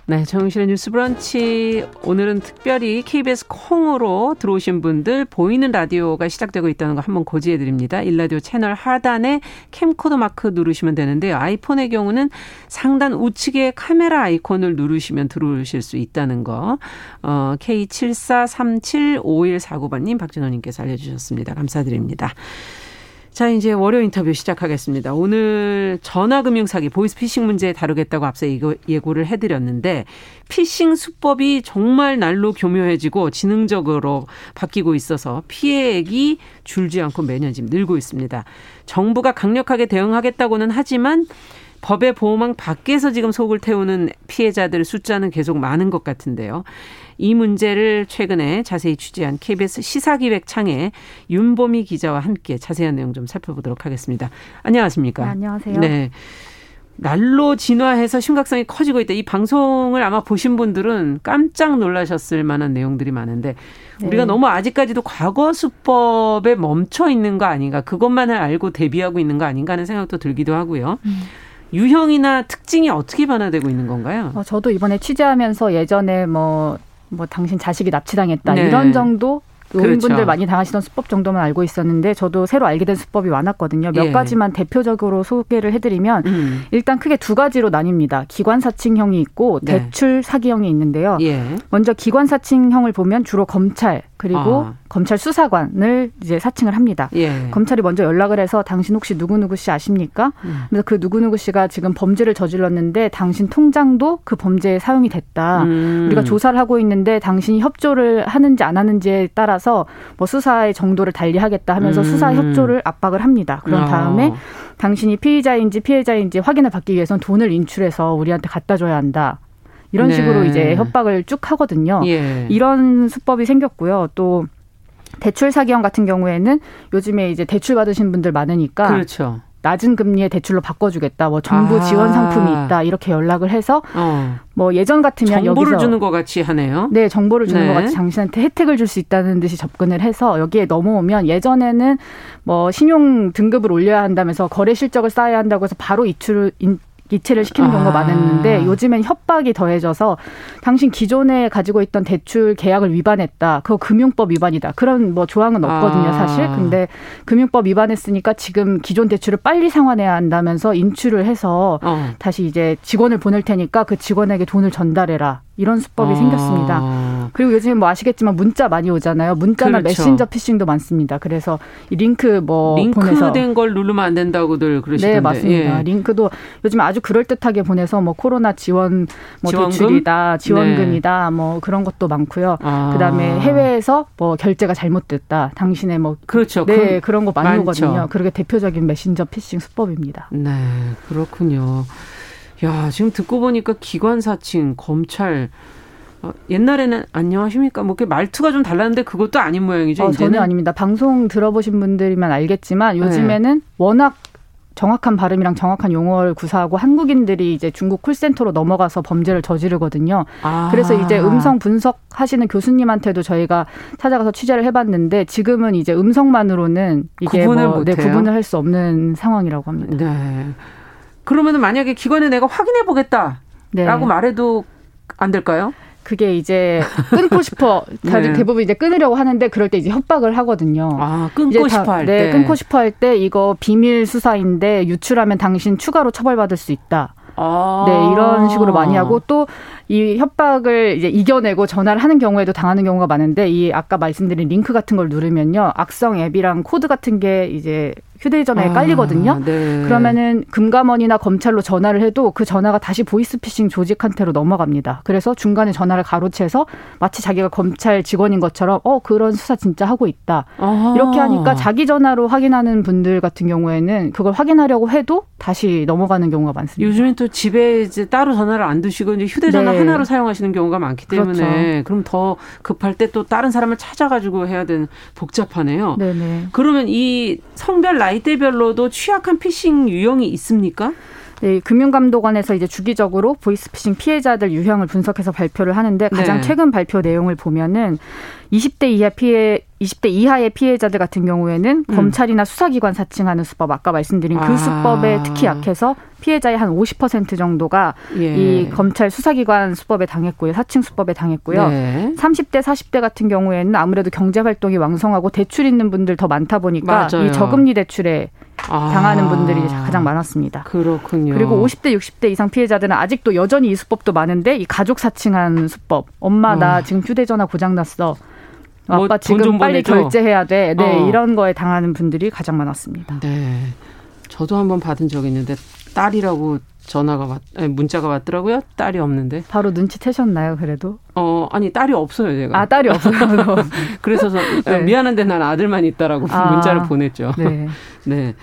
[SPEAKER 2] 네, 정영실의 뉴스 브런치. 오늘은 특별히 KBS 콩으로 들어오신 분들 보이는 라디오가 시작되고 있다는 거 한번 고지해 드립니다. 일라디오 채널 하단에 캠코더 마크 누르시면 되는데요. 아이폰의 경우는 상단 우측에 카메라 아이콘을 누르시면 들어오실 수 있다는 거. 어, K74375149번님 박진호님께서 알려주셨습니다. 감사드립니다. 자, 이제 월요 인터뷰 시작하겠습니다. 오늘 전화금융 사기 보이스피싱 문제 다루겠다고 앞서 예고를 해드렸는데 피싱 수법이 정말 날로 교묘해지고 지능적으로 바뀌고 있어서 피해액이 줄지 않고 매년 지금 늘고 있습니다. 정부가 강력하게 대응하겠다고는 하지만 법의 보호망 밖에서 지금 속을 태우는 피해자들 숫자는 계속 많은 것 같은데요. 이 문제를 최근에 자세히 취재한 KBS 시사기획 창의 윤보미 기자와 함께 자세한 내용 좀 살펴보도록 하겠습니다. 안녕하십니까?
[SPEAKER 7] 네, 안녕하세요.
[SPEAKER 2] 네. 날로 진화해서 심각성이 커지고 있다. 이 방송을 아마 보신 분들은 깜짝 놀라셨을 만한 내용들이 많은데 네. 우리가 너무 아직까지도 과거 수법에 멈춰 있는 거 아닌가 그것만을 알고 대비하고 있는 거 아닌가 하는 생각도 들기도 하고요. 음. 유형이나 특징이 어떻게 변화되고 있는 건가요?
[SPEAKER 7] 어, 저도 이번에 취재하면서 예전에 뭐 뭐 당신 자식이 납치당했다 네. 이런 정도 노인분들 그렇죠. 많이 당하시던 수법 정도만 알고 있었는데 저도 새로 알게 된 수법이 많았거든요. 몇 예. 가지만 대표적으로 소개를 해드리면 음. 일단 크게 두 가지로 나뉩니다. 기관사칭형이 있고 네. 대출 사기형이 있는데요. 예. 먼저 기관사칭형을 보면 주로 검찰 그리고 아. 검찰 수사관을 이제 사칭을 합니다. 예. 검찰이 먼저 연락을 해서 당신 혹시 누구누구 씨 아십니까? 음. 그래서 그 누구누구 씨가 지금 범죄를 저질렀는데 당신 통장도 그 범죄에 사용이 됐다. 음. 우리가 조사를 하고 있는데 당신이 협조를 하는지 안 하는지에 따라서 뭐 수사의 정도를 달리하겠다 하면서 음. 수사 협조를 압박을 합니다. 그런 아. 다음에 어. 당신이 피의자인지 피해자인지 확인을 받기 위해서는 돈을 인출해서 우리한테 갖다 줘야 한다. 이런 네. 식으로 이제 협박을 쭉 하거든요. 예. 이런 수법이 생겼고요. 또 대출 사기형 같은 경우에는 요즘에 이제 대출 받으신 분들 많으니까
[SPEAKER 2] 그렇죠.
[SPEAKER 7] 낮은 금리의 대출로 바꿔주겠다. 뭐 정부 아. 지원 상품이 있다. 이렇게 연락을 해서 어. 뭐 예전 같으면
[SPEAKER 2] 정보를
[SPEAKER 7] 여기서
[SPEAKER 2] 주는 것 같이 하네요.
[SPEAKER 7] 네, 정보를 주는 네. 것 같이 당신한테 혜택을 줄 수 있다는 듯이 접근을 해서 여기에 넘어오면 예전에는 뭐 신용 등급을 올려야 한다면서 거래 실적을 쌓아야 한다고 해서 바로 이출 이체를 시키는 경우가 아. 많았는데 요즘엔 협박이 더해져서 당신 기존에 가지고 있던 대출 계약을 위반했다. 그거 금융법 위반이다. 그런 뭐 조항은 없거든요, 아. 사실. 근데 금융법 위반했으니까 지금 기존 대출을 빨리 상환해야 한다면서 인출을 해서 어. 다시 이제 직원을 보낼 테니까 그 직원에게 돈을 전달해라. 이런 수법이 아. 생겼습니다. 그리고 요즘 뭐 아시겠지만 문자 많이 오잖아요. 문자나 그렇죠. 메신저 피싱도 많습니다. 그래서 이 링크 뭐
[SPEAKER 2] 링크된 걸 누르면 안 된다고들 그러시던데.
[SPEAKER 7] 네, 맞습니다. 예. 링크도 요즘 아주 그럴 듯하게 보내서 뭐 코로나 지원 뭐 지원금? 대출이다, 지원금이다, 네. 뭐 그런 것도 많고요. 아. 그다음에 해외에서 뭐 결제가 잘못됐다. 당신의 뭐
[SPEAKER 2] 그렇죠.
[SPEAKER 7] 네, 그, 런거 많이 많죠. 오거든요. 그렇게 대표적인 메신저 피싱 수법입니다.
[SPEAKER 2] 네, 그렇군요. 야, 지금 듣고 보니까 기관 사칭, 검찰, 어, 옛날에는 안녕하십니까? 뭐 이렇게 말투가 좀 달랐는데 그것도 아닌 모양이죠.
[SPEAKER 7] 어, 전혀 아닙니다. 방송 들어보신 분들이면 알겠지만 요즘에는 네. 워낙 정확한 발음이랑 정확한 용어를 구사하고 한국인들이 이제 중국 콜센터로 넘어가서 범죄를 저지르거든요. 아. 그래서 이제 음성 분석하시는 교수님한테도 저희가 찾아가서 취재를 해봤는데 지금은 이제 음성만으로는 이게 구분을 뭐, 네, 구분을 할 수 없는 상황이라고 합니다.
[SPEAKER 2] 네. 그러면은 만약에 기관에 내가 확인해 보겠다라고 네. 말해도 안 될까요?
[SPEAKER 7] 그게 이제 끊고 싶어 다들 네. 대부분 이제 끊으려고 하는데 그럴 때 이제 협박을 하거든요.
[SPEAKER 2] 아 끊고 싶어 할
[SPEAKER 7] 네, 때. 끊고 싶어 할 때 이거 비밀 수사인데 유출하면 당신 추가로 처벌받을 수 있다. 아. 네, 이런 식으로 많이 하고 또 이 협박을 이제 이겨내고 전화를 하는 경우에도 당하는 경우가 많은데 이 아까 말씀드린 링크 같은 걸 누르면요. 악성 앱이랑 코드 같은 게 이제 휴대전화에 아, 깔리거든요. 네. 그러면은 금감원이나 검찰로 전화를 해도 그 전화가 다시 보이스피싱 조직한테로 넘어갑니다. 그래서 중간에 전화를 가로채서 마치 자기가 검찰 직원인 것처럼 어 그런 수사 진짜 하고 있다. 아. 이렇게 하니까 자기 전화로 확인하는 분들 같은 경우에는 그걸 확인하려고 해도 다시 넘어가는 경우가 많습니다.
[SPEAKER 2] 요즘엔 또 집에 이제 따로 전화를 안 두시고 이제 휴대전화 네. 하나로 사용하시는 경우가 많기 때문에 그렇죠. 그럼 더 급할 때 또 다른 사람을 찾아가지고 해야 되는 복잡하네요. 네네. 그러면 이 성별 나이대별로도 취약한 피싱 유형이 있습니까?
[SPEAKER 7] 네, 금융감독원에서 이제 주기적으로 보이스피싱 피해자들 유형을 분석해서 발표를 하는데 가장 네. 최근 발표 내용을 보면은 20대 이하 피해 20대 이하의 피해자들 같은 경우에는 음. 검찰이나 수사기관 사칭하는 수법 아까 말씀드린 그 아. 수법에 특히 약해서 피해자의 한 50% 정도가 예. 이 검찰 수사기관 수법에 당했고요. 사칭 수법에 당했고요. 네. 30대 40대 같은 경우에는 아무래도 경제 활동이 왕성하고 대출 있는 분들 더 많다 보니까 맞아요. 이 저금리 대출에 아. 당하는 분들이 가장 많았습니다.
[SPEAKER 2] 그렇군요.
[SPEAKER 7] 그리고 50대, 60대 이상 피해자들은 아직도 여전히 이 수법도 많은데 이 가족 사칭한 수법. 엄마 나 어. 지금 휴대전화 고장 났어. 뭐 아빠 지금 빨리 보내줘. 결제해야 돼. 네, 어. 이런 거에 당하는 분들이 가장 많았습니다.
[SPEAKER 2] 네. 저도 한번 받은 적이 있는데 딸이라고 전화가 왔, 아니, 문자가 왔더라고요. 딸이 없는데.
[SPEAKER 7] 바로 눈치채셨나요, 그래도?
[SPEAKER 2] 어, 아니, 딸이 없어요, 제가.
[SPEAKER 7] 아, 딸이 없어요.
[SPEAKER 2] 그래서 네. 미안한데 난 아들만 있다라고 아, 문자를 보냈죠. 네. 네.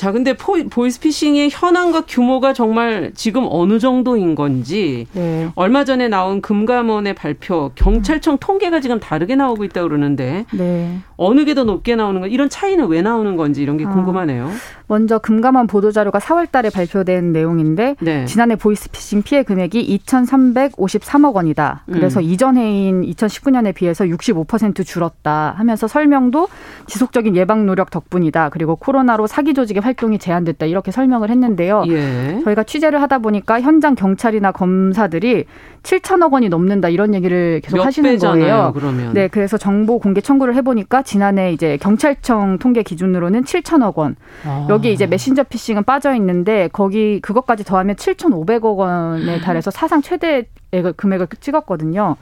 [SPEAKER 2] 자, 근데 포, 보이스피싱의 현황과 규모가 정말 지금 어느 정도인 건지 네. 얼마 전에 나온 금감원의 발표 경찰청 통계가 지금 다르게 나오고 있다 고 그러는데 네. 어느 게 더 높게 나오는 거 이런 차이는 왜 나오는 건지 이런 게 아. 궁금하네요.
[SPEAKER 7] 먼저 금감원 보도 자료가 4월 달에 발표된 내용인데 네. 지난해 보이스피싱 피해 금액이 2,353억 원이다. 그래서 음. 이전 해인 2019년에 비해서 65% 줄었다 하면서 설명도 지속적인 예방 노력 덕분이다. 그리고 코로나로 사기 조직의 활동이 제한됐다. 이렇게 설명을 했는데요. 예. 저희가 취재를 하다 보니까 현장 경찰이나 검사들이 7천억 원이 넘는다 이런 얘기를 계속 하시는 배잖아요, 거예요.
[SPEAKER 2] 그러면.
[SPEAKER 7] 네, 그래서 정보 공개 청구를 해보니까 지난해 이제 경찰청 통계 기준으로는 7천억 원. 아. 여기 이제 메신저 피싱은 빠져 있는데 거기 그것까지 더하면 7,500억 원에 달해서 사상 최대 금액을 찍었거든요.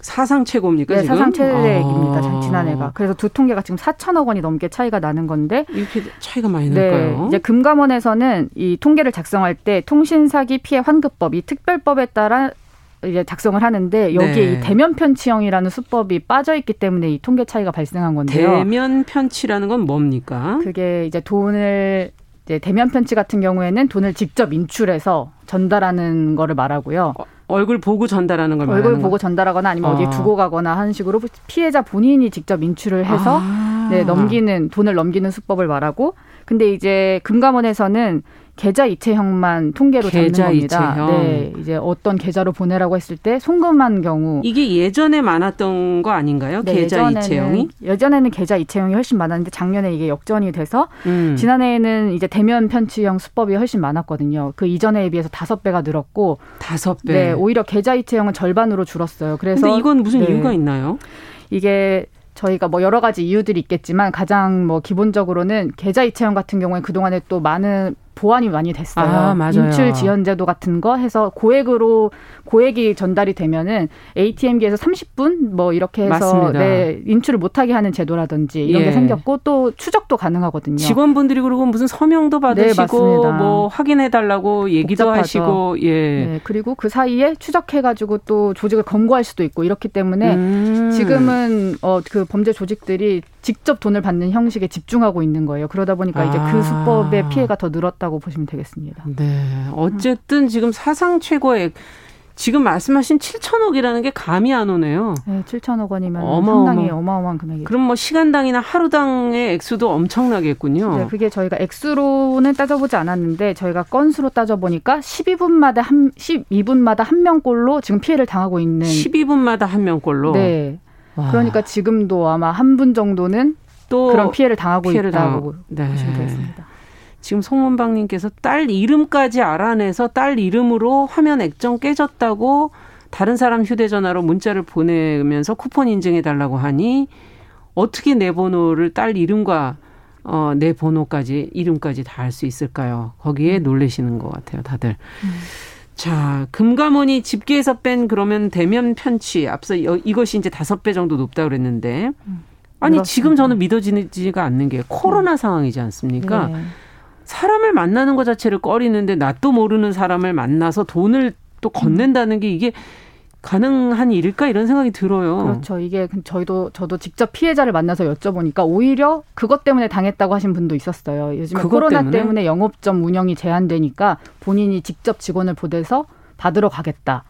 [SPEAKER 2] 사상 최고입니까?
[SPEAKER 7] 네,
[SPEAKER 2] 지금?
[SPEAKER 7] 사상 최대입니다. 아. 지난해가. 그래서 두 통계가 지금 4천억 원이 넘게 차이가 나는 건데
[SPEAKER 2] 이렇게 차이가 많이 날까요?
[SPEAKER 7] 네, 이제 금감원에서는 이 통계를 작성할 때 통신 사기 피해 환급법 이 특별법에 따라 이제 작성을 하는데 여기에 네. 이 대면 편취형이라는 수법이 빠져 있기 때문에 이 통계 차이가 발생한 건데요.
[SPEAKER 2] 대면 편취라는 건 뭡니까?
[SPEAKER 7] 그게 이제 돈을 이제 대면 편취 같은 경우에는 돈을 직접 인출해서 전달하는 거를 말하고요. 어,
[SPEAKER 2] 얼굴 보고 전달하는 걸
[SPEAKER 7] 얼굴 보고 전달하거나 아니면 아. 어디에 두고 가거나 하는 식으로 피해자 본인이 직접 인출을 해서 아. 네, 넘기는 돈을 넘기는 수법을 말하고 근데 이제 금감원에서는 계좌 이체형만 통계로 계좌 잡는 겁니다. 이체형. 네, 이제 어떤 계좌로 보내라고 했을 때 송금한 경우
[SPEAKER 2] 이게 예전에 많았던 거 아닌가요? 네, 계좌 예전에는, 이체형이?
[SPEAKER 7] 예전에는 계좌 이체형이 훨씬 많았는데 작년에 이게 역전이 돼서 음. 지난해에는 이제 대면 편취형 수법이 훨씬 많았거든요. 그 이전에 비해서 다섯 배가 늘었고
[SPEAKER 2] 다섯 배.
[SPEAKER 7] 네, 오히려 계좌 이체형은 절반으로 줄었어요. 그래서
[SPEAKER 2] 이건 무슨 네, 이유가 있나요?
[SPEAKER 7] 이게 저희가 뭐 여러 가지 이유들이 있겠지만 가장 뭐 기본적으로는 계좌 이체형 같은 경우에 그동안에 또 많은 보완이 많이 됐어요. 아, 인출 지연 제도 같은 거 해서 고액으로 고액이 전달이 되면은 ATM기에서 30분 뭐 이렇게 해서 네, 인출을 못 하게 하는 제도라든지 이런 예. 게 생겼고 또 추적도 가능하거든요.
[SPEAKER 2] 직원분들이 그리고 무슨 서명도 네, 받으시고 네, 뭐 확인해 달라고 얘기도 복잡하죠. 하시고 예. 네,
[SPEAKER 7] 그리고 그 사이에 추적해 가지고 또 조직을 검거할 수도 있고 이렇기 때문에 음. 지금은 어 그 범죄 조직들이 직접 돈을 받는 형식에 집중하고 있는 거예요. 그러다 보니까 아. 이제 그 아. 수법의 피해가 더 늘었다 고 보시면 되겠습니다.
[SPEAKER 2] 네. 어쨌든 지금 사상 최고액 지금 말씀하신 7천억이라는 게 감이 안 오네요.
[SPEAKER 7] 네, 7천억 원이면 어마어마. 상당히 어마어마한 금액이죠.
[SPEAKER 2] 그럼 뭐 시간당이나 하루당의 액수도 엄청나겠군요.
[SPEAKER 7] 네, 그게 저희가 액수로는 따져보지 않았는데 저희가 건수로 따져보니까 12분마다 한 12분마다 한 명꼴로 지금 피해를 당하고 있는
[SPEAKER 2] 12분마다 한 명꼴로.
[SPEAKER 7] 네. 와. 그러니까 지금도 아마 한 분 정도는 또 그런 피해를 당하고 피해를 있다고 네. 보시면 되겠습니다.
[SPEAKER 2] 지금 송문방님께서 딸 이름까지 알아내서 딸 이름으로 화면 액정 깨졌다고 다른 사람 휴대전화로 문자를 보내면서 쿠폰 인증해 달라고 하니 어떻게 내 번호를 딸 이름과 어, 내 번호까지 이름까지 다 알 수 있을까요? 거기에 음. 놀래시는 것 같아요, 다들. 음. 자, 금감원이 집계에서 뺀 그러면 대면 편취 앞서 이것이 이제 다섯 배 정도 높다 그랬는데 음, 아니 그렇습니다. 지금 저는 믿어지지가 않는 게 코로나 음. 상황이지 않습니까? 네. 사람을 만나는 것 자체를 꺼리는데 낯도 모르는 사람을 만나서 돈을 또 건넨다는 게 이게 가능한 일일까 이런 생각이 들어요.
[SPEAKER 7] 그렇죠. 이게 저희도 저도 직접 피해자를 만나서 여쭤보니까 오히려 그것 때문에 당했다고 하신 분도 있었어요. 요즘에 코로나 때문에? 때문에 영업점 운영이 제한되니까 본인이 직접 직원을 보내서 받으러 가겠다.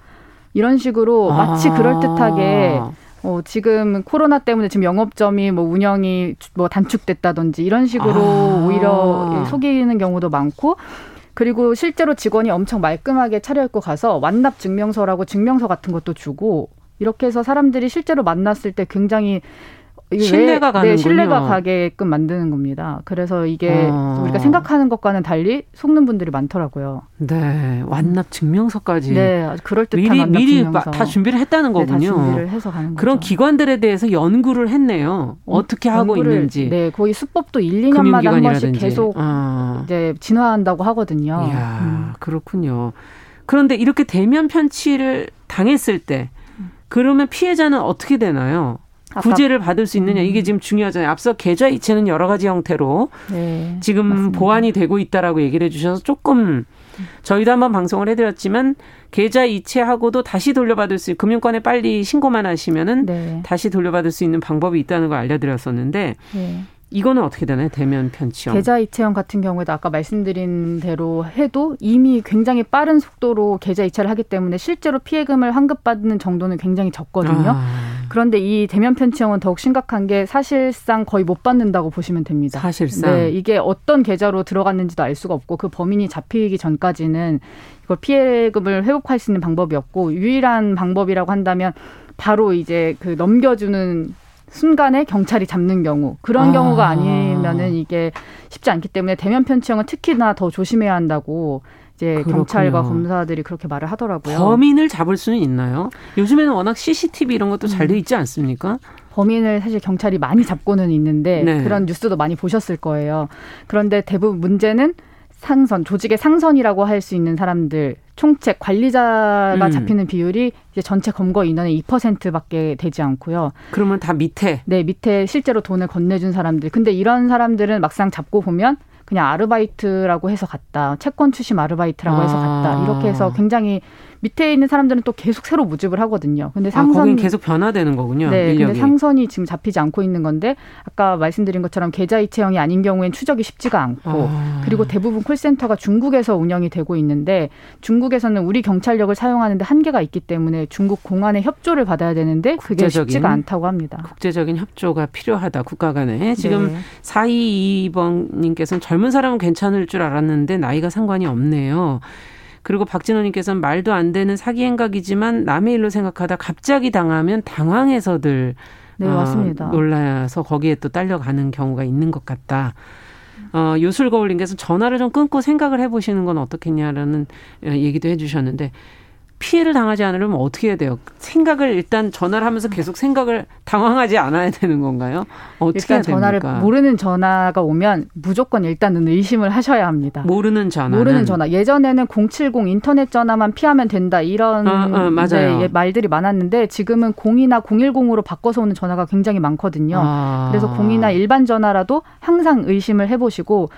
[SPEAKER 7] 이런 식으로 마치 아. 그럴듯하게 어, 지금 코로나 때문에 지금 영업점이 뭐 운영이 뭐 단축됐다든지 이런 식으로 아. 오히려 속이는 경우도 많고 그리고 실제로 직원이 엄청 말끔하게 차려입고 가서 완납 증명서라고 증명서 같은 것도 주고 이렇게 해서 사람들이 실제로 만났을 때 굉장히
[SPEAKER 2] 신뢰가 가는
[SPEAKER 7] 네, 신뢰가 가게끔 만드는 겁니다. 그래서 이게 어. 우리가 생각하는 것과는 달리 속는 분들이 많더라고요.
[SPEAKER 2] 네, 완납 증명서까지.
[SPEAKER 7] 네, 그럴 듯한
[SPEAKER 2] 미리 미리 증명서. 다 준비를 했다는 거군요. 네, 다
[SPEAKER 7] 준비를 해서 가는
[SPEAKER 2] 그런 거죠. 기관들에 대해서 연구를 했네요. 어, 어떻게 하고 있는지.
[SPEAKER 7] 네, 거의 수법도 1, 2년마다 한 번씩 계속 어. 이제 진화한다고 하거든요.
[SPEAKER 2] 이야, 음. 그렇군요. 그런데 이렇게 대면 편취를 당했을 때 그러면 피해자는 어떻게 되나요? 구제를 받을 수 있느냐 이게 음. 지금 중요하잖아요. 앞서 계좌 이체는 여러 가지 형태로 네, 지금 맞습니다. 보완이 되고 있다라고 얘기를 해주셔서 조금 저희도 한번 방송을 해드렸지만 계좌 이체하고도 다시 돌려받을 수 금융권에 빨리 신고만 하시면은 네. 다시 돌려받을 수 있는 방법이 있다는 걸 알려드렸었는데 네. 이거는 어떻게 되나요? 대면 편취형.
[SPEAKER 7] 계좌 이체형 같은 경우에도 아까 말씀드린 대로 해도 이미 굉장히 빠른 속도로 계좌 이체를 하기 때문에 실제로 피해금을 환급받는 정도는 굉장히 적거든요. 아. 그런데 이 대면 편취형은 더욱 심각한 게 사실상 거의 못 받는다고 보시면 됩니다.
[SPEAKER 2] 사실상.
[SPEAKER 7] 네, 이게 어떤 계좌로 들어갔는지도 알 수가 없고 그 범인이 잡히기 전까지는 이걸 피해금을 회복할 수 있는 방법이 없고 유일한 방법이라고 한다면 바로 이제 그 넘겨주는 순간에 경찰이 잡는 경우 그런 아. 경우가 아니면은 이게 쉽지 않기 때문에 대면 편취형은 특히나 더 조심해야 한다고 이제 그렇군요. 경찰과 검사들이 그렇게 말을 하더라고요.
[SPEAKER 2] 범인을 잡을 수는 있나요? 요즘에는 워낙 CCTV 이런 것도 잘 돼 있지 않습니까?
[SPEAKER 7] 범인을 사실 경찰이 많이 잡고는 있는데 네. 그런 뉴스도 많이 보셨을 거예요. 그런데 대부분 문제는 상선, 조직의 상선이라고 할 수 있는 사람들, 총책, 관리자가 음. 잡히는 비율이 이제 전체 검거 인원의 2%밖에 되지 않고요.
[SPEAKER 2] 그러면 다 밑에?
[SPEAKER 7] 네, 밑에 실제로 돈을 건네준 사람들. 근데 이런 사람들은 막상 잡고 보면 그냥 아르바이트라고 해서 갔다. 채권 추심 아르바이트라고 해서 갔다. 아. 이렇게 해서 굉장히 밑에 있는 사람들은 또 계속 새로 모집을 하거든요. 근데
[SPEAKER 2] 상선 아, 계속 변화되는 거군요.
[SPEAKER 7] 네, 인력이. 근데 상선이 지금 잡히지 않고 있는 건데 아까 말씀드린 것처럼 계좌 이체형이 아닌 경우엔 추적이 쉽지가 않고 아. 그리고 대부분 콜센터가 중국에서 운영이 되고 있는데 중국에서는 우리 경찰력을 사용하는데 한계가 있기 때문에 중국 공안의 협조를 받아야 되는데 그게 쉽지가 않다고 합니다.
[SPEAKER 2] 국제적인 협조가 필요하다 국가 간에 지금 네. 422번님께서는 젊은 사람은 괜찮을 줄 알았는데 나이가 상관이 없네요. 그리고 박진호님께서는 말도 안 되는 사기 행각이지만 남의 일로 생각하다 갑자기 당하면 당황해서들
[SPEAKER 7] 네, 어, 맞습니다.
[SPEAKER 2] 놀라서 거기에 또 딸려가는 경우가 있는 것 같다. 어, 요술거울님께서 전화를 좀 끊고 생각을 해보시는 건 어떻겠냐라는 어, 얘기도 해주셨는데 피해를 당하지 않으려면 어떻게 해야 돼요? 생각을 일단 전화를 하면서 계속 생각을 당황하지 않아야 되는 건가요? 어떻게
[SPEAKER 7] 일단
[SPEAKER 2] 해야
[SPEAKER 7] 전화를
[SPEAKER 2] 됩니까?
[SPEAKER 7] 모르는 전화가 오면 무조건 일단은 의심을 하셔야 합니다.
[SPEAKER 2] 모르는 전화.
[SPEAKER 7] 모르는 전화. 예전에는 070 인터넷 전화만 피하면 된다 이런
[SPEAKER 2] 어, 어, 맞아요.
[SPEAKER 7] 네, 말들이 많았는데 지금은 0이나 010으로 바꿔서 오는 전화가 굉장히 많거든요. 아. 그래서 0이나 일반 전화라도 항상 의심을 해보시고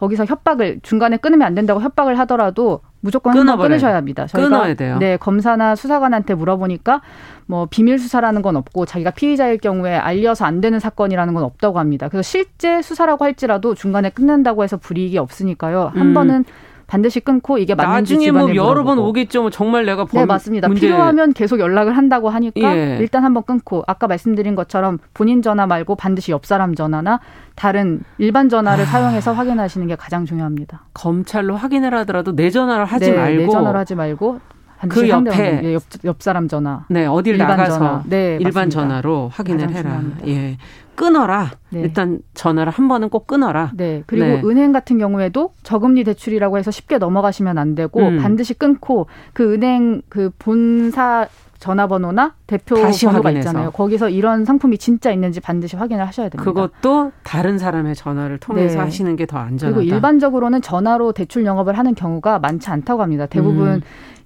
[SPEAKER 7] 거기서 협박을 중간에 끊으면 안 된다고 협박을 하더라도 무조건 한번 끊으셔야 합니다.
[SPEAKER 2] 저희가 끊어야 돼요.
[SPEAKER 7] 네, 검사나 수사관한테 물어보니까 뭐 비밀 수사라는 건 없고 자기가 피의자일 경우에 알려서 안 되는 사건이라는 건 없다고 합니다. 그래서 실제 수사라고 할지라도 중간에 끊는다고 해서 불이익이 없으니까요. 한 음. 번은 반드시 끊고 이게 맞는지
[SPEAKER 2] 나중에 뭐 여러 번 오겠죠. 뭐 정말 내가
[SPEAKER 7] 범, 네 맞습니다. 문제... 필요하면 계속 연락을 한다고 하니까 예. 일단 한번 끊고 아까 말씀드린 것처럼 본인 전화 말고 반드시 옆 사람 전화나 다른 일반 전화를 아. 사용해서 확인하시는 게 가장 중요합니다.
[SPEAKER 2] 검찰로 확인을 하더라도 내 전화를 하지
[SPEAKER 7] 네,
[SPEAKER 2] 말고
[SPEAKER 7] 내 전화를 하지 말고
[SPEAKER 2] 그 옆에
[SPEAKER 7] 네, 옆, 옆 사람 전화.
[SPEAKER 2] 네, 어디를 나가서 전화. 네, 일반 맞습니다. 전화로 확인을 해라. 중요합니다. 예. 끊어라. 네. 일단 전화를 한 번은 꼭 끊어라.
[SPEAKER 7] 네. 그리고 네. 은행 같은 경우에도 저금리 대출이라고 해서 쉽게 넘어가시면 안 되고 음. 반드시 끊고 그 은행 그 본사 전화번호나 대표 번호가 확인해서. 있잖아요. 거기서 이런 상품이 진짜 있는지 반드시 확인을 하셔야 됩니다.
[SPEAKER 2] 그것도 다른 사람의 전화를 통해서 네. 하시는 게 더 안전하다.
[SPEAKER 7] 그리고 일반적으로는 전화로 대출 영업을 하는 경우가 많지 않다고 합니다. 대부분 음.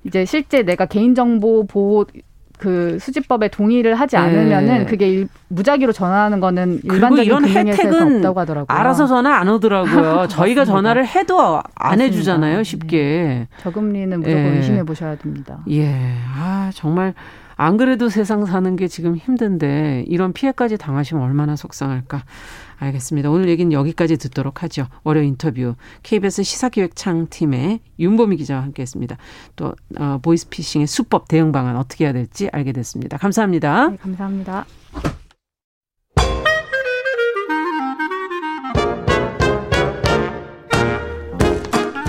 [SPEAKER 7] 이제 실제 내가 개인정보 보호 그 수집법에 동의를 하지 네. 않으면은 네. 그게 무작위로 전화하는 거는 일반적인 이런 혜택은 없다고 하더라고요.
[SPEAKER 2] 알아서 전화 안 오더라고요. 저희가 전화를 해도 안 맞습니다. 해주잖아요, 쉽게.
[SPEAKER 7] 네. 저금리는 무조건 예. 의심해 보셔야 됩니다.
[SPEAKER 2] 예, 아 정말 안 그래도 세상 사는 게 지금 힘든데 이런 피해까지 당하시면 얼마나 속상할까. 알겠습니다. 오늘 얘기는 여기까지 듣도록 하죠. 월요 인터뷰 KBS 시사기획창팀의 윤보미 기자와 함께했습니다. 또 어, 보이스피싱의 수법 대응 방안 어떻게 해야 될지 알게 됐습니다. 감사합니다.
[SPEAKER 7] 네, 감사합니다.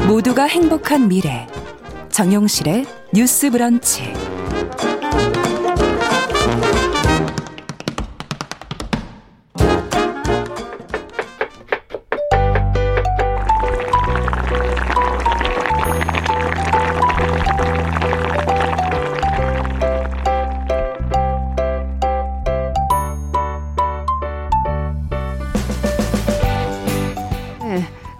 [SPEAKER 1] 모두가 행복한 미래 정용실의 뉴스 브런치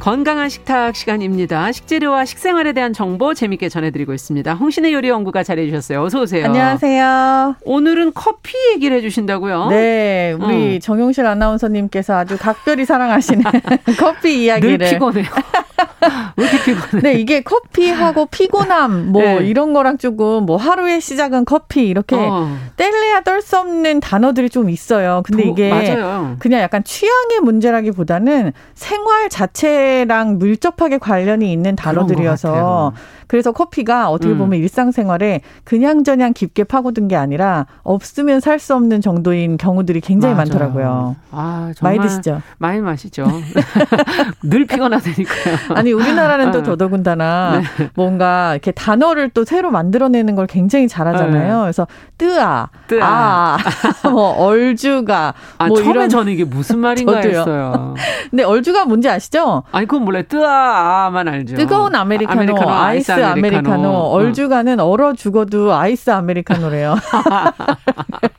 [SPEAKER 2] 건강한 식탁 시간입니다. 식재료와 식생활에 대한 정보 재밌게 전해드리고 있습니다. 홍신의 요리 연구가 잘해주셨어요. 어서 오세요.
[SPEAKER 8] 안녕하세요.
[SPEAKER 2] 오늘은 커피 얘기를 해주신다고요?
[SPEAKER 8] 네, 우리 어. 정용실 아나운서님께서 아주 각별히 사랑하시는 커피 이야기를
[SPEAKER 2] 늘 피곤해요. 왜 이렇게 피곤해?
[SPEAKER 8] 네, 이게 커피하고 피곤함 뭐 네. 이런 거랑 조금 뭐 하루의 시작은 커피 이렇게 어. 뗄래야 뗄 수 없는 단어들이 좀 있어요. 근데 도, 이게 맞아요. 그냥 약간 취향의 문제라기보다는 생활 자체랑 밀접하게 관련이 있는 단어들이어서 그래서 커피가 어떻게 음. 보면 음. 일상생활에 그냥저냥 깊게 파고든 게 아니라 없으면 살 수 없는 정도인 경우들이 굉장히 맞아요. 많더라고요. 아, 많이 드시죠?
[SPEAKER 2] 많이 마시죠. 늘 피곤하다니까요.
[SPEAKER 8] 아니 우리나라 는또 아. 더더군다나 네. 뭔가 이렇게 단어를 또 새로 만들어내는 걸 굉장히 잘하잖아요. 네. 그래서 뜨아, 뜨아, 아, 뭐 얼주가,
[SPEAKER 2] 아, 뭐 처음에 이런 저는 이게 무슨 말인가 했어요.
[SPEAKER 8] 근데 얼죽아 뭔지 아시죠?
[SPEAKER 2] 아니 그건 몰라요. 뜨아만 알죠.
[SPEAKER 8] 뜨거운 아메리카노, 아메리카노 아이스 아메리카노. 아메리카노. 어. 얼죽아는 얼어 죽어도 아이스 아메리카노래요.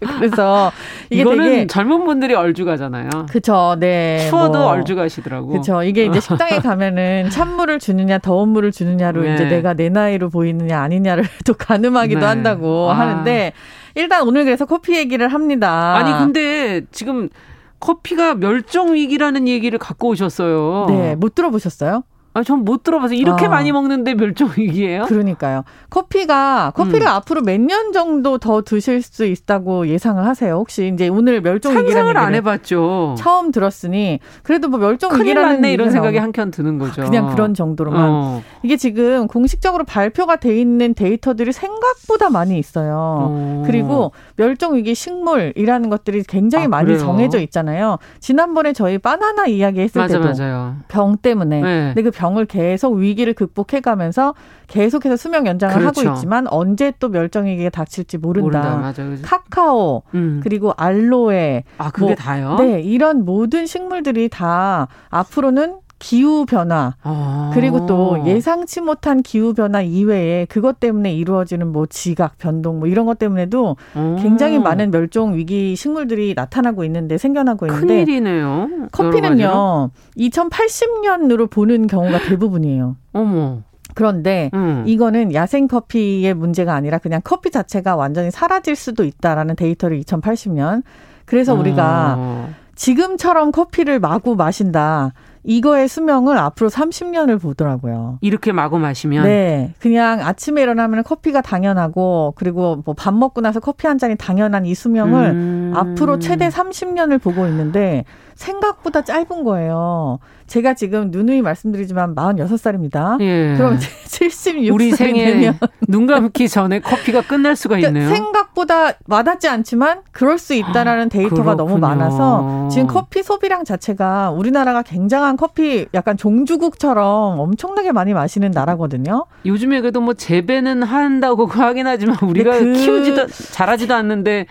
[SPEAKER 8] 그래서 이게 되게
[SPEAKER 2] 젊은 분들이 얼죽아잖아요.
[SPEAKER 8] 그쵸, 네.
[SPEAKER 2] 추워도 뭐. 얼죽아시더라고.
[SPEAKER 8] 그쵸. 이게 이제 식당에 가면은 찬물을 주느냐 더운 물을 주느냐로 네. 이제 내가 내 나이로 보이느냐 아니냐를 또 가늠하기도 네. 한다고 아. 하는데 일단 오늘 그래서 커피 얘기를 합니다.
[SPEAKER 2] 아니 근데 지금 커피가 멸종 위기라는 얘기를 갖고 오셨어요.
[SPEAKER 8] 네, 못 들어보셨어요?
[SPEAKER 2] 아, 전 못 들어봐서 이렇게 아. 많이 먹는데 멸종 위기예요?
[SPEAKER 8] 그러니까요. 커피가 커피를 음. 앞으로 몇 년 정도 더 드실 수 있다고 예상을 하세요? 혹시 이제 오늘 멸종 위기라는
[SPEAKER 2] 얘기를 안 해봤죠.
[SPEAKER 8] 처음 들었으니 그래도 뭐 멸종 위기라는
[SPEAKER 2] 났네 이런 생각이 한켠 드는 거죠.
[SPEAKER 8] 그냥 그런 정도로만 어. 이게 지금 공식적으로 발표가 돼 있는 데이터들이 생각보다 많이 있어요. 어. 그리고 멸종 위기 식물이라는 것들이 굉장히 아, 많이 그래요? 정해져 있잖아요. 지난번에 저희 바나나 이야기했을 맞아, 때도 맞아요. 병 때문에 네. 근데 그병 병을 계속 위기를 극복해가면서 계속해서 수명 연장을 그렇죠. 하고 있지만 언제 또 멸종위기가 닥칠지 모른다. 모른다. 카카오 음. 그리고 알로에
[SPEAKER 2] 아 그게 뭐, 다요?
[SPEAKER 8] 네 이런 모든 식물들이 다 앞으로는 기후 변화 아. 그리고 또 예상치 못한 기후 변화 이외에 그것 때문에 이루어지는 뭐 지각 변동 뭐 이런 것 때문에도 아. 굉장히 많은 멸종 위기 식물들이 나타나고 있는데 생겨나고 있는데
[SPEAKER 2] 큰일이네요.
[SPEAKER 8] 커피는요 2080년으로 보는 경우가 대부분이에요.
[SPEAKER 2] 어머.
[SPEAKER 8] 그런데 음. 이거는 야생 커피의 문제가 아니라 그냥 커피 자체가 완전히 사라질 수도 있다라는 데이터를 2080년 그래서 우리가 어. 지금처럼 커피를 마구 마신다. 이거의 수명을 앞으로 30년을 보더라고요.
[SPEAKER 2] 이렇게 마구 마시면?
[SPEAKER 8] 네. 그냥 아침에 일어나면 커피가 당연하고, 그리고 뭐 밥 먹고 나서 커피 한 잔이 당연한 이 수명을 음. 앞으로 최대 30년을 보고 있는데, 생각보다 짧은 거예요. 제가 지금 누누이 말씀드리지만 46살입니다. 예. 그럼 76살
[SPEAKER 2] 우리 생에 눈 감기 전에 커피가 끝날 수가 그러니까 있네요.
[SPEAKER 8] 생각보다 와닿지 않지만 그럴 수 있다라는 데이터가 너무 많아서 지금 커피 소비량 자체가 우리나라가 굉장한 커피 약간 종주국처럼 엄청나게 많이 마시는 나라거든요.
[SPEAKER 2] 요즘에 그래도 뭐 재배는 한다고 하긴 하지만 우리가 그... 키우지도 잘하지도 않는데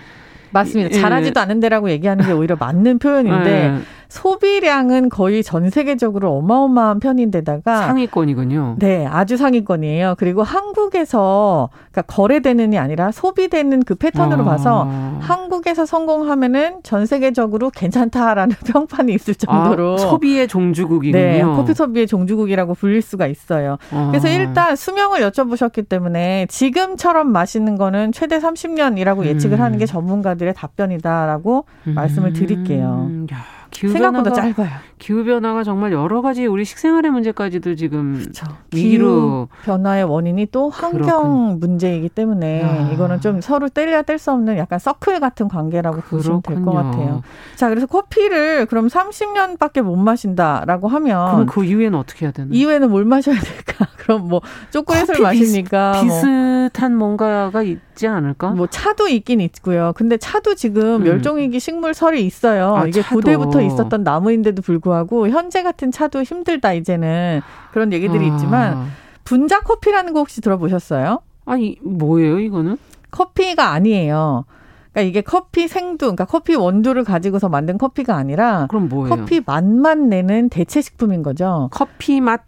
[SPEAKER 8] 맞습니다. 예. 잘하지도 않은 데라고 얘기하는 게 오히려 맞는 표현인데 예. 소비량은 거의 전 세계적으로 어마어마한 편인데다가
[SPEAKER 2] 상위권이군요.
[SPEAKER 8] 네, 아주 상위권이에요. 그리고 한국에서 그러니까 거래되는이 아니라 소비되는 그 패턴으로 아. 봐서 한국에서 성공하면은 전 세계적으로 괜찮다라는 평판이 있을 정도로
[SPEAKER 2] 아, 소비의 종주국이군요.
[SPEAKER 8] 네, 커피 소비의 종주국이라고 불릴 수가 있어요. 아. 그래서 일단 수명을 여쭤보셨기 때문에 지금처럼 마시는 거는 최대 30년이라고 예측을 음. 하는 게 전문가들의 답변이다라고 음. 말씀을 드릴게요.
[SPEAKER 2] 야.
[SPEAKER 8] 생각보다 짧아요.
[SPEAKER 2] 기후 변화가 정말 여러 가지 우리 식생활의 문제까지도 지금 그렇죠. 위기로
[SPEAKER 8] 변화의 원인이 또 환경 그렇군. 문제이기 때문에 야. 이거는 좀 서로 뗄래야 뗄 수 없는 약간 서클 같은 관계라고. 보시면 될 것 같아요. 자, 그래서 커피를 그럼 30년밖에 못 마신다라고 하면
[SPEAKER 2] 그럼 그 이후에는 어떻게 해야 되나?
[SPEAKER 8] 이후에는 뭘 마셔야 될까? 그럼 뭐 초콜릿을 마시니까
[SPEAKER 2] 비슷, 뭐. 뭔가가 있지 않을까?
[SPEAKER 8] 뭐 차도 있긴 있고요. 근데 차도 지금 음. 멸종위기 식물설이 있어요. 아, 이게 차도. 고대부터 있었던 나무인데도 불구하고 현재 같은 차도 힘들다 이제는 그런 얘기들이 아. 있지만 분자 커피라는 거 혹시 들어보셨어요?
[SPEAKER 2] 아니 뭐예요 이거는?
[SPEAKER 8] 커피가 아니에요. 그러니까 이게 커피 생두, 그러니까 커피 원두를 가지고서 만든 커피가 아니라
[SPEAKER 2] 그럼 뭐예요?
[SPEAKER 8] 커피 맛만 내는 대체 식품인 거죠.
[SPEAKER 2] 커피 맛